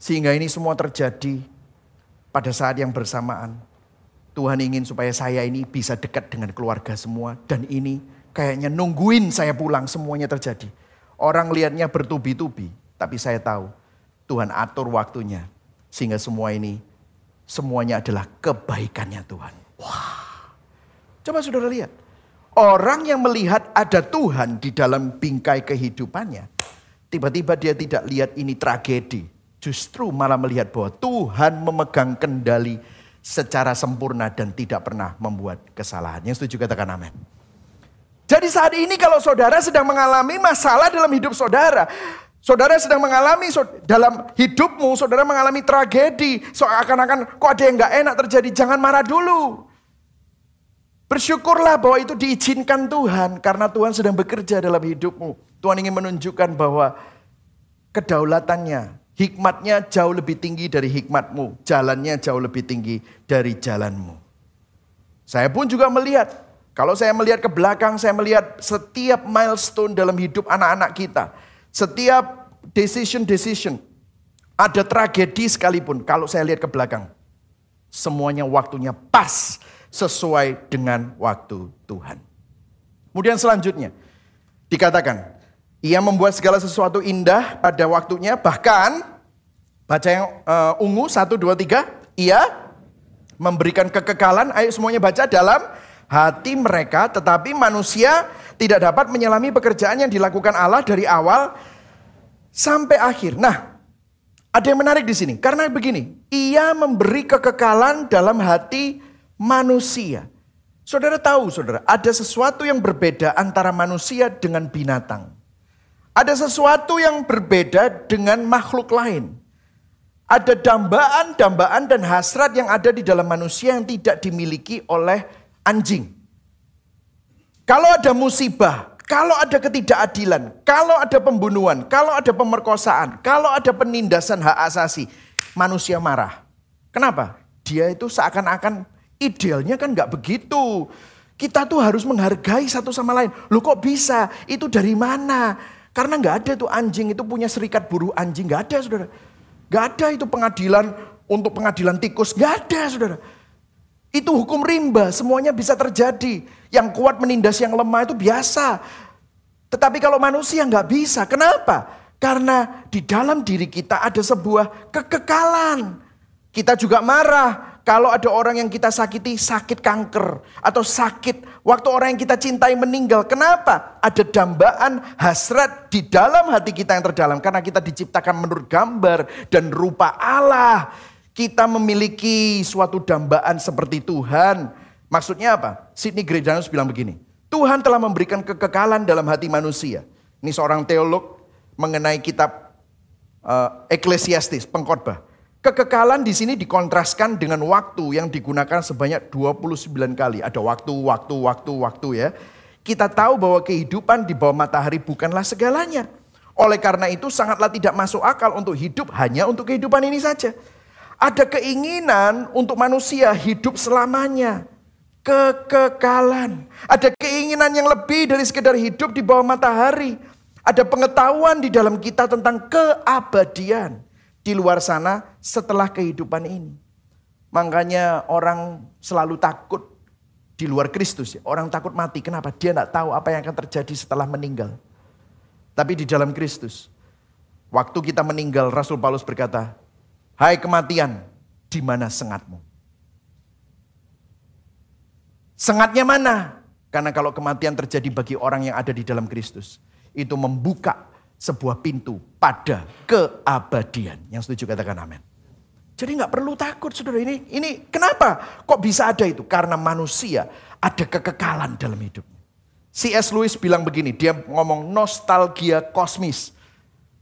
Sehingga ini semua terjadi pada saat yang bersamaan. Tuhan ingin supaya saya ini bisa dekat dengan keluarga semua. Dan ini kayaknya nungguin saya pulang semuanya terjadi. Orang lihatnya bertubi-tubi. Tapi saya tahu Tuhan atur waktunya. Sehingga semua ini Semuanya adalah kebaikannya Tuhan. Wah. Coba saudara lihat. Orang yang melihat ada Tuhan di dalam bingkai kehidupannya. Tiba-tiba dia tidak lihat ini tragedi. Justru malah melihat bahwa Tuhan memegang kendali secara sempurna dan tidak pernah membuat kesalahan. Yang setuju katakan amin. Jadi saat ini kalau saudara sedang mengalami masalah dalam hidup saudara, Saudara sedang mengalami dalam hidupmu, saudara mengalami tragedi. Seakan-akan kok ada yang gak enak terjadi, jangan marah dulu. Bersyukurlah bahwa itu diizinkan Tuhan karena Tuhan sedang bekerja dalam hidupmu. Tuhan ingin menunjukkan bahwa kedaulatannya, hikmatnya jauh lebih tinggi dari hikmatmu. Jalannya jauh lebih tinggi dari jalanmu. Saya pun juga melihat, kalau saya melihat ke belakang, saya melihat setiap milestone dalam hidup anak-anak kita setiap decision-decision, ada tragedi sekalipun, kalau saya lihat ke belakang, semuanya waktunya pas sesuai dengan waktu Tuhan. Kemudian selanjutnya, dikatakan, ia membuat segala sesuatu indah pada waktunya, bahkan, baca yang uh, ungu, satu, dua, tiga, ia memberikan kekekalan, ayo semuanya baca dalam hati mereka, tetapi manusia tidak dapat menyelami pekerjaan yang dilakukan Allah dari awal sampai akhir. Nah, ada yang menarik di sini karena begini, ia memberi kekekalan dalam hati manusia. Saudara tahu, saudara, ada sesuatu yang berbeda antara manusia dengan binatang. Ada sesuatu yang berbeda dengan makhluk lain. Ada dambaan, dambaan dan hasrat yang ada di dalam manusia yang tidak dimiliki oleh anjing. Kalau ada musibah, kalau ada ketidakadilan, kalau ada pembunuhan, kalau ada pemerkosaan, kalau ada penindasan hak asasi, manusia marah. Kenapa? Dia itu seakan-akan idealnya kan nggak begitu. Kita tuh harus menghargai satu sama lain. Lu kok bisa? Itu dari mana? Karena nggak ada tuh anjing itu punya serikat buruh anjing. Nggak ada saudara. Nggak ada itu pengadilan untuk pengadilan tikus. Nggak ada saudara. Itu hukum rimba, semuanya bisa terjadi. Yang kuat menindas yang lemah itu biasa. Tetapi kalau manusia nggak bisa, kenapa? Karena di dalam diri kita ada sebuah kekekalan. Kita juga marah kalau ada orang yang kita sakiti sakit kanker atau sakit waktu orang yang kita cintai meninggal. Kenapa? Ada dambaan hasrat di dalam hati kita yang terdalam karena kita diciptakan menurut gambar dan rupa Allah. Kita memiliki suatu dambaan seperti Tuhan. Maksudnya apa? Sidney Greidanus bilang begini. Tuhan telah memberikan kekekalan dalam hati manusia. Ini seorang teolog mengenai kitab uh, Eklesiastis, pengkhotbah. Kekekalan di sini dikontraskan dengan waktu yang digunakan sebanyak 29 kali. Ada waktu, waktu, waktu, waktu ya. Kita tahu bahwa kehidupan di bawah matahari bukanlah segalanya. Oleh karena itu sangatlah tidak masuk akal untuk hidup hanya untuk kehidupan ini saja. Ada keinginan untuk manusia hidup selamanya. Kekekalan. Ada keinginan yang lebih dari sekedar hidup di bawah matahari. Ada pengetahuan di dalam kita tentang keabadian di luar sana setelah kehidupan ini. Makanya orang selalu takut di luar Kristus. Ya. Orang takut mati. Kenapa? Dia tidak tahu apa yang akan terjadi setelah meninggal. Tapi di dalam Kristus, waktu kita meninggal, Rasul Paulus berkata, Hai kematian, di mana sengatmu? Sengatnya mana? Karena kalau kematian terjadi bagi orang yang ada di dalam Kristus, itu membuka sebuah pintu pada keabadian. Yang setuju katakan amin. Jadi nggak perlu takut saudara ini. Ini kenapa? Kok bisa ada itu? Karena manusia ada kekekalan dalam hidupnya. C.S. Lewis bilang begini, dia ngomong nostalgia kosmis.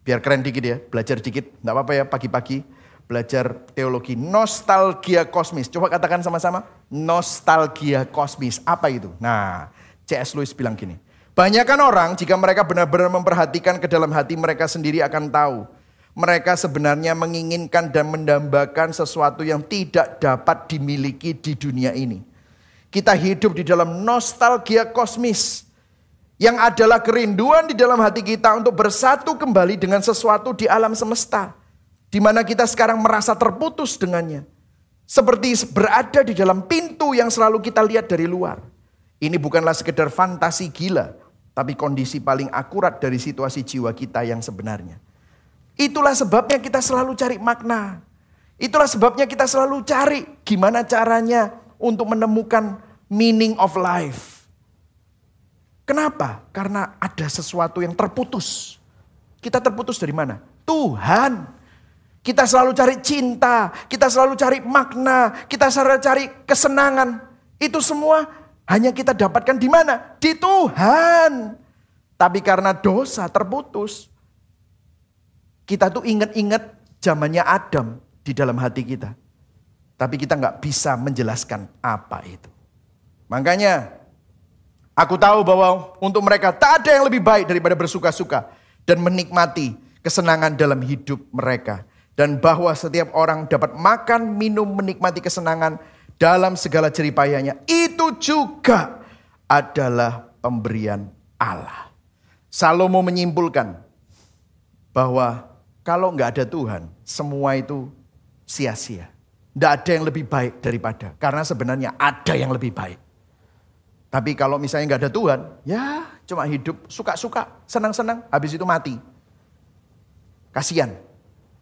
Biar keren dikit ya, belajar dikit. Nggak apa-apa ya pagi-pagi belajar teologi. Nostalgia kosmis. Coba katakan sama-sama. Nostalgia kosmis. Apa itu? Nah, C.S. Lewis bilang gini. Banyakkan orang jika mereka benar-benar memperhatikan ke dalam hati mereka sendiri akan tahu. Mereka sebenarnya menginginkan dan mendambakan sesuatu yang tidak dapat dimiliki di dunia ini. Kita hidup di dalam nostalgia kosmis. Yang adalah kerinduan di dalam hati kita untuk bersatu kembali dengan sesuatu di alam semesta. Di mana kita sekarang merasa terputus dengannya. Seperti berada di dalam pintu yang selalu kita lihat dari luar. Ini bukanlah sekedar fantasi gila tapi kondisi paling akurat dari situasi jiwa kita yang sebenarnya. Itulah sebabnya kita selalu cari makna. Itulah sebabnya kita selalu cari gimana caranya untuk menemukan meaning of life. Kenapa? Karena ada sesuatu yang terputus. Kita terputus dari mana? Tuhan. Kita selalu cari cinta, kita selalu cari makna, kita selalu cari kesenangan. Itu semua hanya kita dapatkan di mana? Di Tuhan. Tapi karena dosa terputus, kita tuh ingat-ingat zamannya Adam di dalam hati kita. Tapi kita nggak bisa menjelaskan apa itu. Makanya aku tahu bahwa untuk mereka tak ada yang lebih baik daripada bersuka-suka dan menikmati kesenangan dalam hidup mereka. Dan bahwa setiap orang dapat makan, minum, menikmati kesenangan dalam segala jeripayanya. Itu juga adalah pemberian Allah. Salomo menyimpulkan bahwa kalau nggak ada Tuhan, semua itu sia-sia. Tidak ada yang lebih baik daripada. Karena sebenarnya ada yang lebih baik. Tapi kalau misalnya nggak ada Tuhan, ya cuma hidup suka-suka, senang-senang, habis itu mati. Kasihan.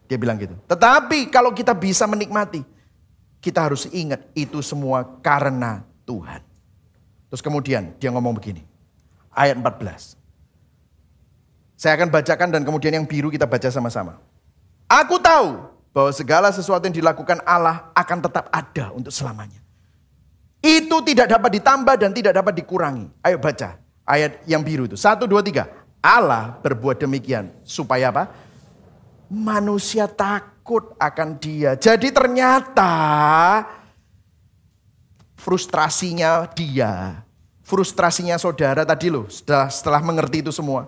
Dia bilang gitu. Tetapi kalau kita bisa menikmati, kita harus ingat itu semua karena Tuhan. Terus kemudian dia ngomong begini. Ayat 14. Saya akan bacakan dan kemudian yang biru kita baca sama-sama. Aku tahu bahwa segala sesuatu yang dilakukan Allah akan tetap ada untuk selamanya. Itu tidak dapat ditambah dan tidak dapat dikurangi. Ayo baca ayat yang biru itu. Satu, dua, tiga. Allah berbuat demikian. Supaya apa? Manusia tak takut akan dia. Jadi ternyata frustrasinya dia, frustrasinya saudara tadi loh, setelah, setelah mengerti itu semua.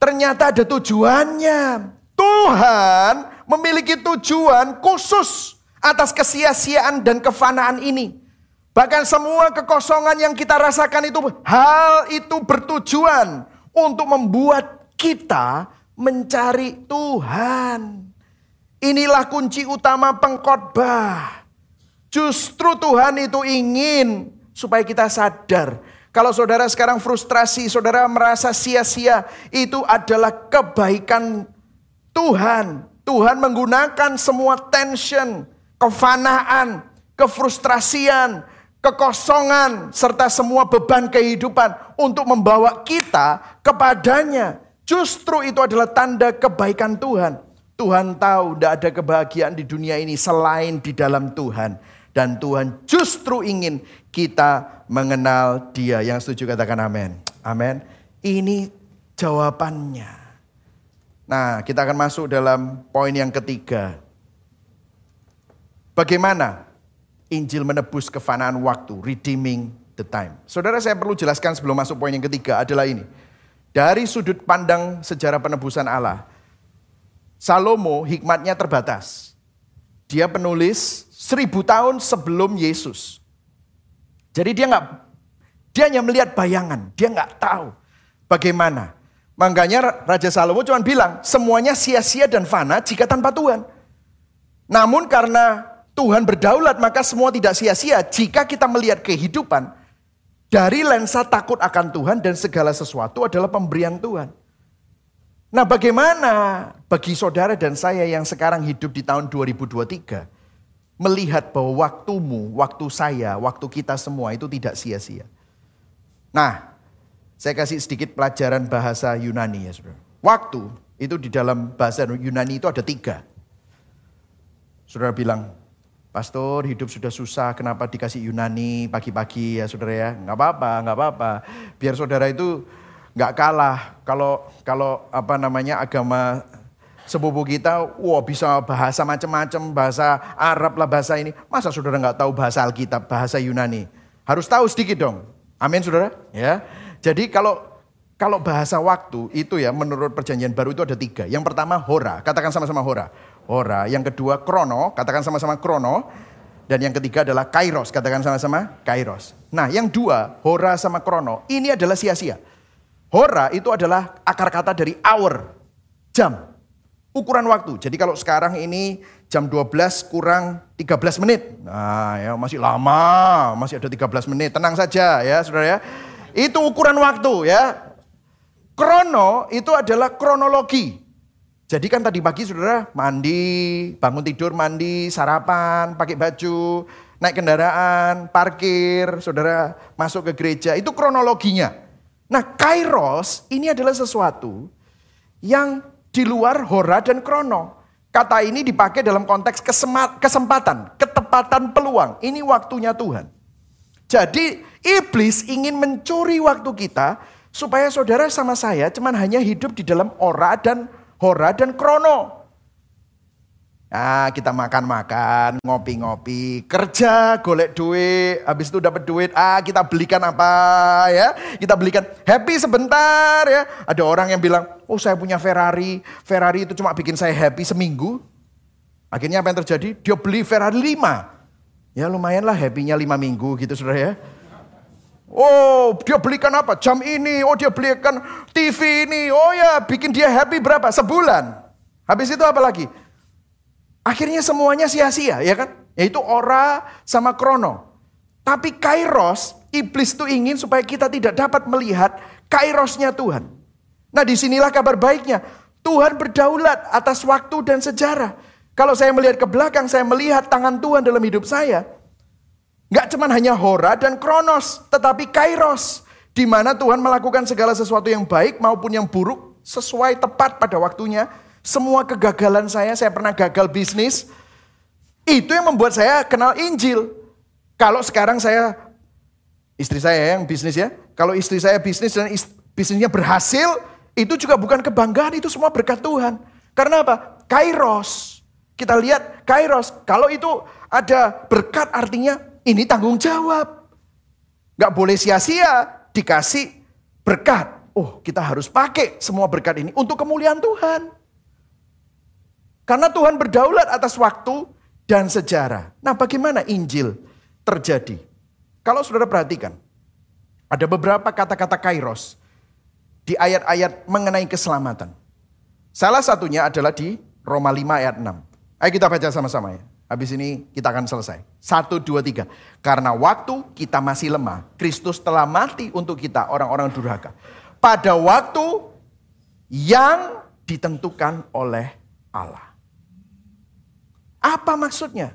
Ternyata ada tujuannya. Tuhan memiliki tujuan khusus atas kesia-siaan dan kefanaan ini. Bahkan semua kekosongan yang kita rasakan itu, hal itu bertujuan untuk membuat kita mencari Tuhan. Inilah kunci utama pengkhotbah. Justru Tuhan itu ingin supaya kita sadar. Kalau saudara sekarang frustrasi, saudara merasa sia-sia, itu adalah kebaikan Tuhan. Tuhan menggunakan semua tension, kefanaan, kefrustrasian, kekosongan, serta semua beban kehidupan untuk membawa kita kepadanya. Justru itu adalah tanda kebaikan Tuhan. Tuhan tahu tidak ada kebahagiaan di dunia ini selain di dalam Tuhan. Dan Tuhan justru ingin kita mengenal dia. Yang setuju katakan amin. Amin. Ini jawabannya. Nah kita akan masuk dalam poin yang ketiga. Bagaimana Injil menebus kefanaan waktu, redeeming the time. Saudara saya perlu jelaskan sebelum masuk poin yang ketiga adalah ini. Dari sudut pandang sejarah penebusan Allah, Salomo hikmatnya terbatas. Dia penulis seribu tahun sebelum Yesus. Jadi dia nggak, dia hanya melihat bayangan, dia nggak tahu bagaimana. Makanya Raja Salomo cuma bilang, semuanya sia-sia dan fana jika tanpa Tuhan. Namun karena Tuhan berdaulat, maka semua tidak sia-sia jika kita melihat kehidupan dari lensa takut akan Tuhan dan segala sesuatu adalah pemberian Tuhan. Nah bagaimana bagi saudara dan saya yang sekarang hidup di tahun 2023. Melihat bahwa waktumu, waktu saya, waktu kita semua itu tidak sia-sia. Nah, saya kasih sedikit pelajaran bahasa Yunani ya saudara. Waktu itu di dalam bahasa Yunani itu ada tiga. Saudara bilang, Pastor hidup sudah susah, kenapa dikasih Yunani pagi-pagi ya saudara ya? Nggak apa-apa, nggak apa-apa. Biar saudara itu nggak kalah. Kalau kalau apa namanya agama sepupu kita, wah bisa bahasa macam-macam, bahasa Arab lah bahasa ini. Masa saudara nggak tahu bahasa Alkitab, bahasa Yunani? Harus tahu sedikit dong. Amin saudara. Ya. Jadi kalau kalau bahasa waktu itu ya menurut perjanjian baru itu ada tiga. Yang pertama hora, katakan sama-sama hora. Hora. Yang kedua krono, katakan sama-sama krono. Dan yang ketiga adalah kairos, katakan sama-sama kairos. Nah yang dua, hora sama krono, ini adalah sia-sia. Hora itu adalah akar kata dari hour, jam, ukuran waktu. Jadi kalau sekarang ini jam 12 kurang 13 menit. Nah ya masih lama, masih ada 13 menit. Tenang saja ya saudara ya. Itu ukuran waktu ya. Krono itu adalah kronologi. Jadi kan tadi pagi saudara mandi, bangun tidur mandi, sarapan, pakai baju, naik kendaraan, parkir, saudara masuk ke gereja. Itu kronologinya. Nah kairos ini adalah sesuatu yang di luar hora dan krono. Kata ini dipakai dalam konteks kesempatan, ketepatan peluang. Ini waktunya Tuhan. Jadi iblis ingin mencuri waktu kita supaya saudara sama saya cuman hanya hidup di dalam ora dan hora dan krono. Nah, kita makan-makan, ngopi-ngopi, kerja, golek duit, habis itu dapat duit, ah kita belikan apa ya? Kita belikan happy sebentar ya. Ada orang yang bilang, "Oh, saya punya Ferrari. Ferrari itu cuma bikin saya happy seminggu." Akhirnya apa yang terjadi? Dia beli Ferrari 5. Ya lumayan lah happy-nya 5 minggu gitu Saudara ya. Oh, dia belikan apa? Jam ini. Oh, dia belikan TV ini. Oh ya, bikin dia happy berapa? Sebulan. Habis itu apa lagi? Akhirnya semuanya sia-sia, ya kan? Yaitu ora sama krono. Tapi kairos, iblis itu ingin supaya kita tidak dapat melihat kairosnya Tuhan. Nah di sinilah kabar baiknya. Tuhan berdaulat atas waktu dan sejarah. Kalau saya melihat ke belakang, saya melihat tangan Tuhan dalam hidup saya. Gak cuman hanya hora dan kronos, tetapi kairos. Di mana Tuhan melakukan segala sesuatu yang baik maupun yang buruk sesuai tepat pada waktunya. Semua kegagalan saya, saya pernah gagal bisnis. Itu yang membuat saya kenal Injil. Kalau sekarang saya, istri saya yang bisnis ya. Kalau istri saya bisnis dan bisnisnya berhasil, itu juga bukan kebanggaan, itu semua berkat Tuhan. Karena apa? Kairos. Kita lihat kairos. Kalau itu ada berkat artinya ini tanggung jawab. Gak boleh sia-sia dikasih berkat. Oh kita harus pakai semua berkat ini untuk kemuliaan Tuhan. Karena Tuhan berdaulat atas waktu dan sejarah. Nah bagaimana Injil terjadi? Kalau saudara perhatikan, ada beberapa kata-kata kairos di ayat-ayat mengenai keselamatan. Salah satunya adalah di Roma 5 ayat 6. Ayo kita baca sama-sama ya. Habis ini kita akan selesai. Satu, dua, tiga. Karena waktu kita masih lemah, Kristus telah mati untuk kita orang-orang durhaka. Pada waktu yang ditentukan oleh Allah. Apa maksudnya?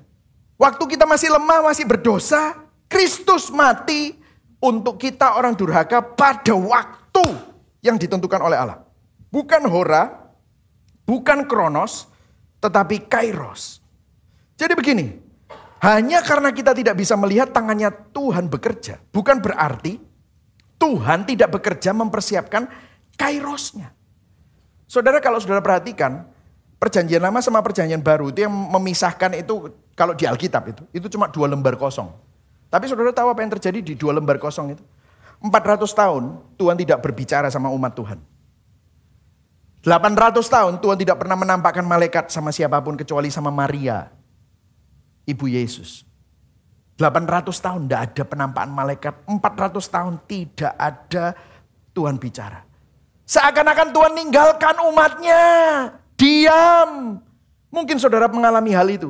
Waktu kita masih lemah, masih berdosa, Kristus mati untuk kita orang durhaka pada waktu yang ditentukan oleh Allah. Bukan hora, bukan kronos, tetapi kairos. Jadi begini, hanya karena kita tidak bisa melihat tangannya Tuhan bekerja, bukan berarti Tuhan tidak bekerja mempersiapkan kairosnya. Saudara kalau saudara perhatikan, perjanjian lama sama perjanjian baru itu yang memisahkan itu kalau di Alkitab itu, itu cuma dua lembar kosong. Tapi saudara tahu apa yang terjadi di dua lembar kosong itu? 400 tahun Tuhan tidak berbicara sama umat Tuhan. 800 tahun Tuhan tidak pernah menampakkan malaikat sama siapa pun kecuali sama Maria, ibu Yesus. 800 tahun tidak ada penampakan malaikat, 400 tahun tidak ada Tuhan bicara. Seakan-akan Tuhan ninggalkan umatnya, diam. Mungkin saudara mengalami hal itu.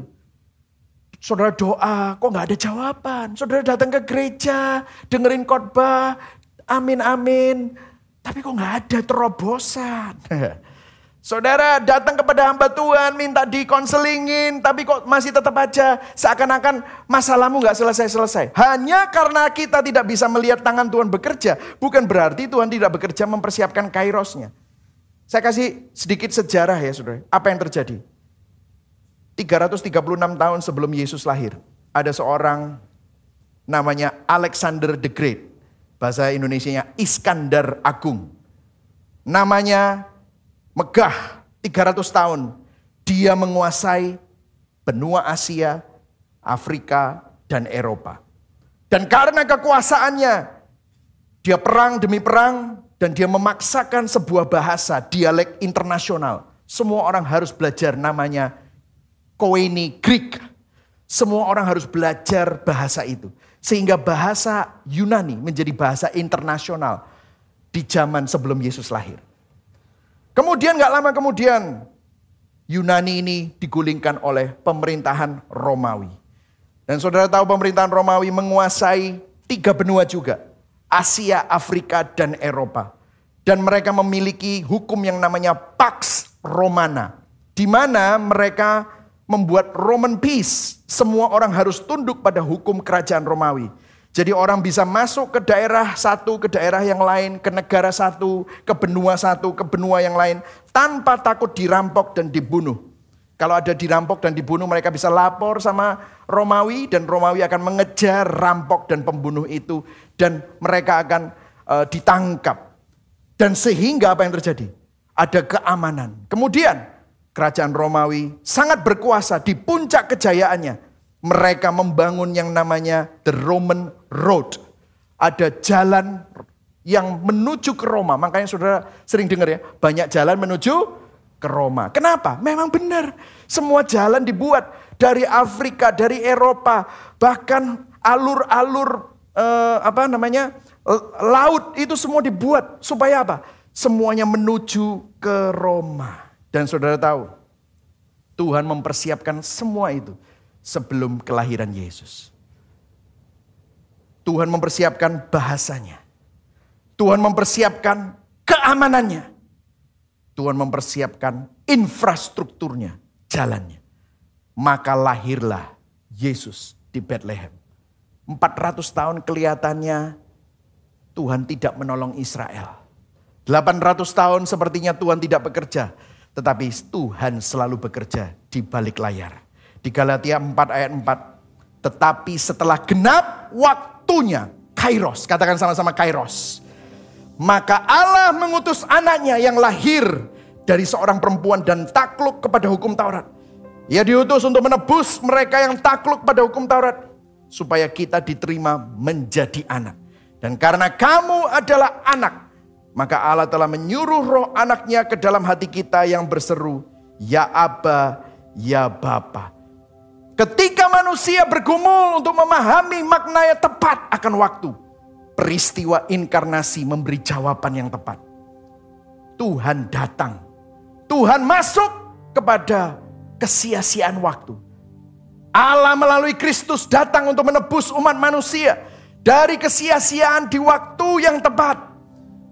Saudara doa, kok nggak ada jawaban. Saudara datang ke gereja, dengerin khotbah, amin amin. Tapi kok nggak ada terobosan. *laughs* Saudara datang kepada hamba Tuhan, minta dikonselingin, tapi kok masih tetap aja seakan-akan masalahmu nggak selesai-selesai. Hanya karena kita tidak bisa melihat tangan Tuhan bekerja, bukan berarti Tuhan tidak bekerja mempersiapkan kairosnya. Saya kasih sedikit sejarah ya saudara, apa yang terjadi. 336 tahun sebelum Yesus lahir, ada seorang namanya Alexander the Great. Bahasa Indonesia Iskandar Agung. Namanya megah 300 tahun. Dia menguasai benua Asia, Afrika, dan Eropa. Dan karena kekuasaannya, dia perang demi perang, dan dia memaksakan sebuah bahasa, dialek internasional. Semua orang harus belajar namanya Koine Greek. Semua orang harus belajar bahasa itu. Sehingga bahasa Yunani menjadi bahasa internasional di zaman sebelum Yesus lahir. Kemudian gak lama kemudian Yunani ini digulingkan oleh pemerintahan Romawi. Dan saudara tahu pemerintahan Romawi menguasai tiga benua juga. Asia, Afrika, dan Eropa. Dan mereka memiliki hukum yang namanya Pax Romana. Di mana mereka membuat Roman peace. Semua orang harus tunduk pada hukum kerajaan Romawi. Jadi orang bisa masuk ke daerah satu, ke daerah yang lain, ke negara satu, ke benua satu, ke benua yang lain. Tanpa takut dirampok dan dibunuh. Kalau ada dirampok dan dibunuh mereka bisa lapor sama Romawi. Dan Romawi akan mengejar rampok dan pembunuh itu. Dan mereka akan uh, ditangkap. Dan sehingga apa yang terjadi? Ada keamanan. Kemudian kerajaan Romawi sangat berkuasa di puncak kejayaannya. Mereka membangun yang namanya the Roman Road. Ada jalan yang menuju ke Roma. Makanya saudara sering dengar ya, banyak jalan menuju ke Roma. Kenapa? Memang benar. Semua jalan dibuat dari Afrika, dari Eropa, bahkan alur-alur eh, apa namanya laut itu semua dibuat supaya apa? Semuanya menuju ke Roma. Dan saudara tahu, Tuhan mempersiapkan semua itu sebelum kelahiran Yesus. Tuhan mempersiapkan bahasanya. Tuhan mempersiapkan keamanannya. Tuhan mempersiapkan infrastrukturnya, jalannya. Maka lahirlah Yesus di Bethlehem. 400 tahun kelihatannya Tuhan tidak menolong Israel. 800 tahun sepertinya Tuhan tidak bekerja. Tetapi Tuhan selalu bekerja di balik layar. Di Galatia 4 ayat 4. Tetapi setelah genap waktunya, Kairos, katakan sama-sama Kairos. Maka Allah mengutus anaknya yang lahir dari seorang perempuan dan takluk kepada hukum Taurat. Ia diutus untuk menebus mereka yang takluk pada hukum Taurat. Supaya kita diterima menjadi anak. Dan karena kamu adalah anak, maka Allah telah menyuruh roh anaknya ke dalam hati kita yang berseru, Ya Aba, Ya Bapa. Ketika manusia bergumul untuk memahami makna yang tepat akan waktu, peristiwa inkarnasi memberi jawaban yang tepat. Tuhan datang. Tuhan masuk kepada kesia-siaan waktu. Allah melalui Kristus datang untuk menebus umat manusia dari kesia-siaan di waktu yang tepat.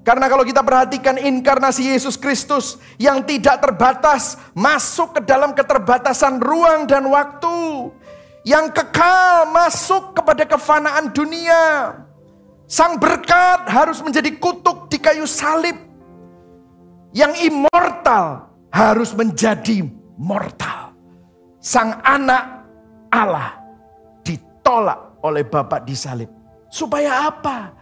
Karena kalau kita perhatikan inkarnasi Yesus Kristus yang tidak terbatas masuk ke dalam keterbatasan ruang dan waktu. yang kekal masuk kepada kefanaan dunia. Sang berkat harus menjadi kutuk di kayu salib. Yang immortal harus menjadi mortal. Sang anak Allah ditolak oleh Bapak di salib. Supaya apa?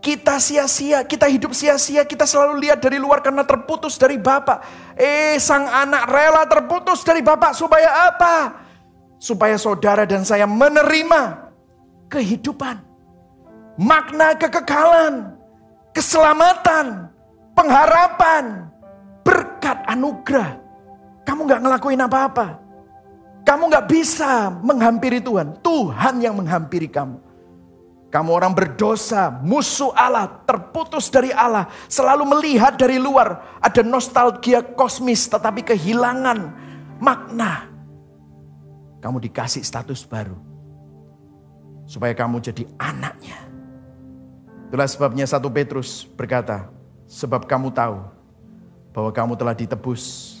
Kita sia-sia, kita hidup sia-sia, kita selalu lihat dari luar karena terputus dari Bapak. Eh, sang anak rela terputus dari Bapak supaya apa? Supaya saudara dan saya menerima kehidupan makna kekekalan, keselamatan, pengharapan, berkat anugerah. Kamu gak ngelakuin apa-apa. Kamu gak bisa menghampiri Tuhan. Tuhan yang menghampiri kamu. Kamu orang berdosa, musuh Allah, terputus dari Allah. Selalu melihat dari luar. Ada nostalgia kosmis tetapi kehilangan makna. Kamu dikasih status baru. Supaya kamu jadi anaknya. Itulah sebabnya satu Petrus berkata, sebab kamu tahu bahwa kamu telah ditebus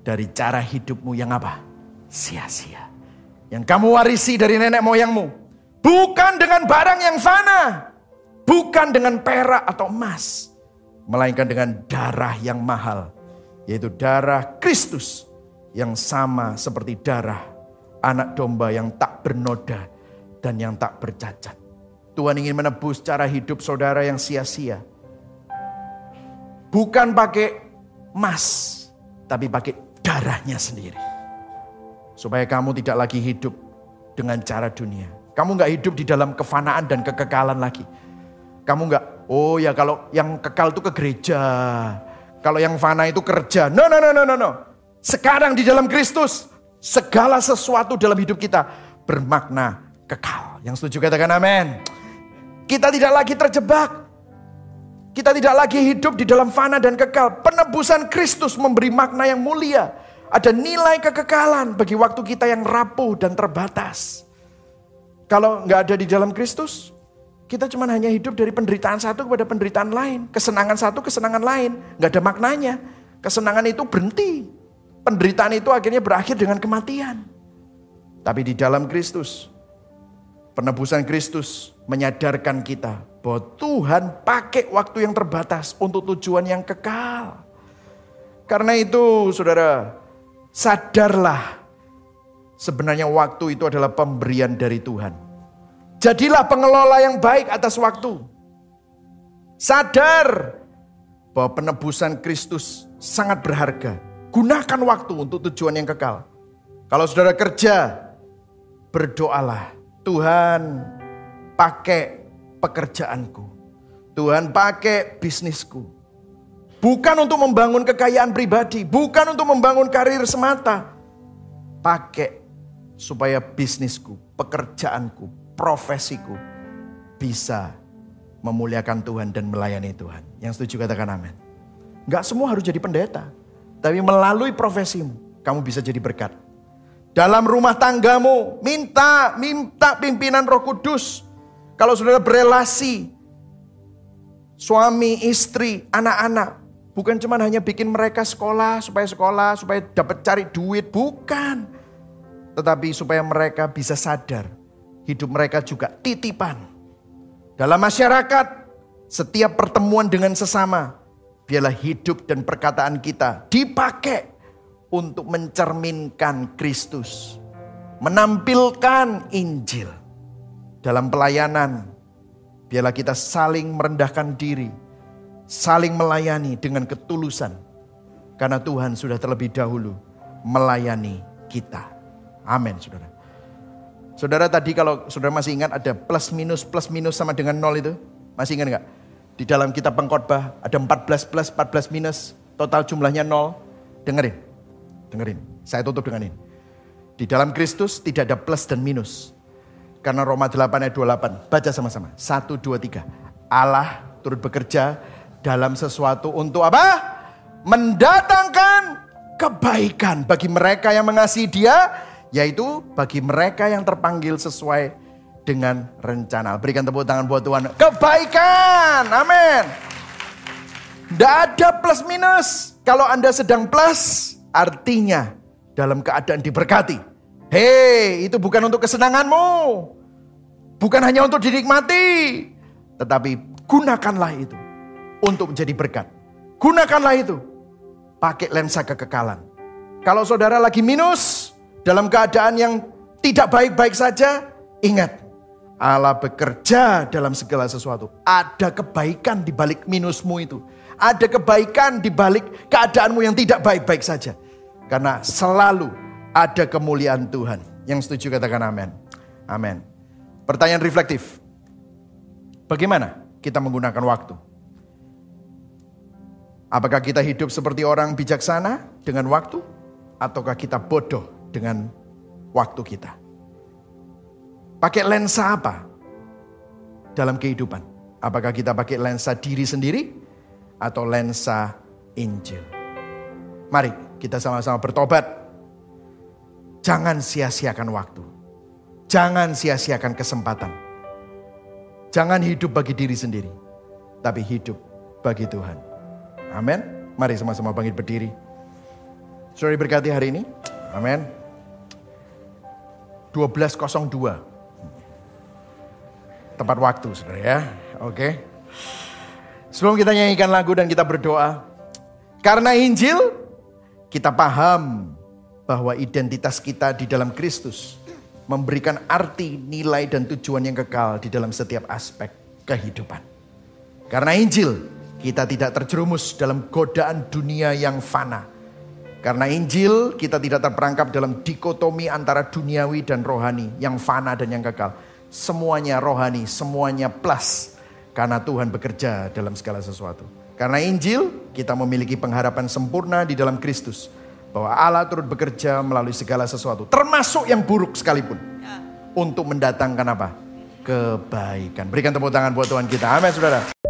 dari cara hidupmu yang apa? Sia-sia. Yang kamu warisi dari nenek moyangmu. Bukan dengan barang yang fana. Bukan dengan perak atau emas. Melainkan dengan darah yang mahal. Yaitu darah Kristus. Yang sama seperti darah anak domba yang tak bernoda dan yang tak bercacat. Tuhan ingin menebus cara hidup saudara yang sia-sia. Bukan pakai emas, tapi pakai darahnya sendiri. Supaya kamu tidak lagi hidup dengan cara dunia. Kamu nggak hidup di dalam kefanaan dan kekekalan lagi. Kamu nggak, oh ya kalau yang kekal itu ke gereja. Kalau yang fana itu kerja. No, no, no, no, no, no. Sekarang di dalam Kristus, segala sesuatu dalam hidup kita bermakna kekal. Yang setuju katakan amin. Kita tidak lagi terjebak. Kita tidak lagi hidup di dalam fana dan kekal. Penebusan Kristus memberi makna yang mulia. Ada nilai kekekalan bagi waktu kita yang rapuh dan terbatas. Kalau nggak ada di dalam Kristus, kita cuma hanya hidup dari penderitaan satu kepada penderitaan lain. Kesenangan satu, kesenangan lain. Nggak ada maknanya. Kesenangan itu berhenti. Penderitaan itu akhirnya berakhir dengan kematian. Tapi di dalam Kristus, Penebusan Kristus menyadarkan kita bahwa Tuhan pakai waktu yang terbatas untuk tujuan yang kekal. Karena itu, saudara, sadarlah sebenarnya waktu itu adalah pemberian dari Tuhan. Jadilah pengelola yang baik atas waktu. Sadar bahwa penebusan Kristus sangat berharga. Gunakan waktu untuk tujuan yang kekal. Kalau saudara kerja, berdoalah Tuhan pakai pekerjaanku. Tuhan pakai bisnisku. Bukan untuk membangun kekayaan pribadi, bukan untuk membangun karir semata. Pakai supaya bisnisku, pekerjaanku, profesiku bisa memuliakan Tuhan dan melayani Tuhan. Yang setuju katakan amin. Gak semua harus jadi pendeta. Tapi melalui profesimu, kamu bisa jadi berkat. Dalam rumah tanggamu, minta, minta pimpinan roh kudus. Kalau saudara berelasi, suami, istri, anak-anak. Bukan cuma hanya bikin mereka sekolah, supaya sekolah, supaya dapat cari duit. Bukan. Tetapi supaya mereka bisa sadar, hidup mereka juga titipan. Dalam masyarakat, setiap pertemuan dengan sesama, biarlah hidup dan perkataan kita dipakai untuk mencerminkan Kristus, menampilkan Injil dalam pelayanan. Biarlah kita saling merendahkan diri, saling melayani dengan ketulusan, karena Tuhan sudah terlebih dahulu melayani kita. Amin, saudara. Saudara tadi kalau saudara masih ingat ada plus minus plus minus sama dengan nol itu, masih ingat nggak? Di dalam kitab pengkhotbah ada 14 plus 14 minus, total jumlahnya nol. Dengerin. Dengerin, saya tutup dengan ini. Di dalam Kristus tidak ada plus dan minus. Karena Roma 8 ayat 28. Baca sama-sama. 1, 2, 3. Allah turut bekerja dalam sesuatu untuk apa? Mendatangkan kebaikan bagi mereka yang mengasihi dia. Yaitu bagi mereka yang terpanggil sesuai dengan rencana. Berikan tepuk tangan buat Tuhan. Kebaikan. Amin. Tidak ada plus minus. Kalau Anda sedang plus, Artinya dalam keadaan diberkati. Hei, itu bukan untuk kesenanganmu. Bukan hanya untuk dinikmati. Tetapi gunakanlah itu untuk menjadi berkat. Gunakanlah itu. Pakai lensa kekekalan. Kalau saudara lagi minus, dalam keadaan yang tidak baik-baik saja, ingat. Allah bekerja dalam segala sesuatu. Ada kebaikan di balik minusmu itu. Ada kebaikan di balik keadaanmu yang tidak baik-baik saja. Karena selalu ada kemuliaan Tuhan. Yang setuju katakan amin. Amin. Pertanyaan reflektif. Bagaimana kita menggunakan waktu? Apakah kita hidup seperti orang bijaksana dengan waktu? Ataukah kita bodoh dengan waktu kita? Pakai lensa apa dalam kehidupan? Apakah kita pakai lensa diri sendiri atau lensa Injil? Mari kita sama-sama bertobat. Jangan sia-siakan waktu. Jangan sia-siakan kesempatan. Jangan hidup bagi diri sendiri, tapi hidup bagi Tuhan. Amin. Mari sama-sama bangkit berdiri. Saudara berkati hari ini. Amin. 12.02. Tepat waktu saudara ya. Oke. Sebelum kita nyanyikan lagu dan kita berdoa. Karena Injil kita paham bahwa identitas kita di dalam Kristus memberikan arti, nilai, dan tujuan yang kekal di dalam setiap aspek kehidupan. Karena Injil, kita tidak terjerumus dalam godaan dunia yang fana. Karena Injil, kita tidak terperangkap dalam dikotomi antara duniawi dan rohani, yang fana dan yang kekal. Semuanya rohani, semuanya plus. Karena Tuhan bekerja dalam segala sesuatu. Karena Injil, kita memiliki pengharapan sempurna di dalam Kristus. Bahwa Allah turut bekerja melalui segala sesuatu. Termasuk yang buruk sekalipun. Untuk mendatangkan apa? Kebaikan. Berikan tepuk tangan buat Tuhan kita. Amin saudara.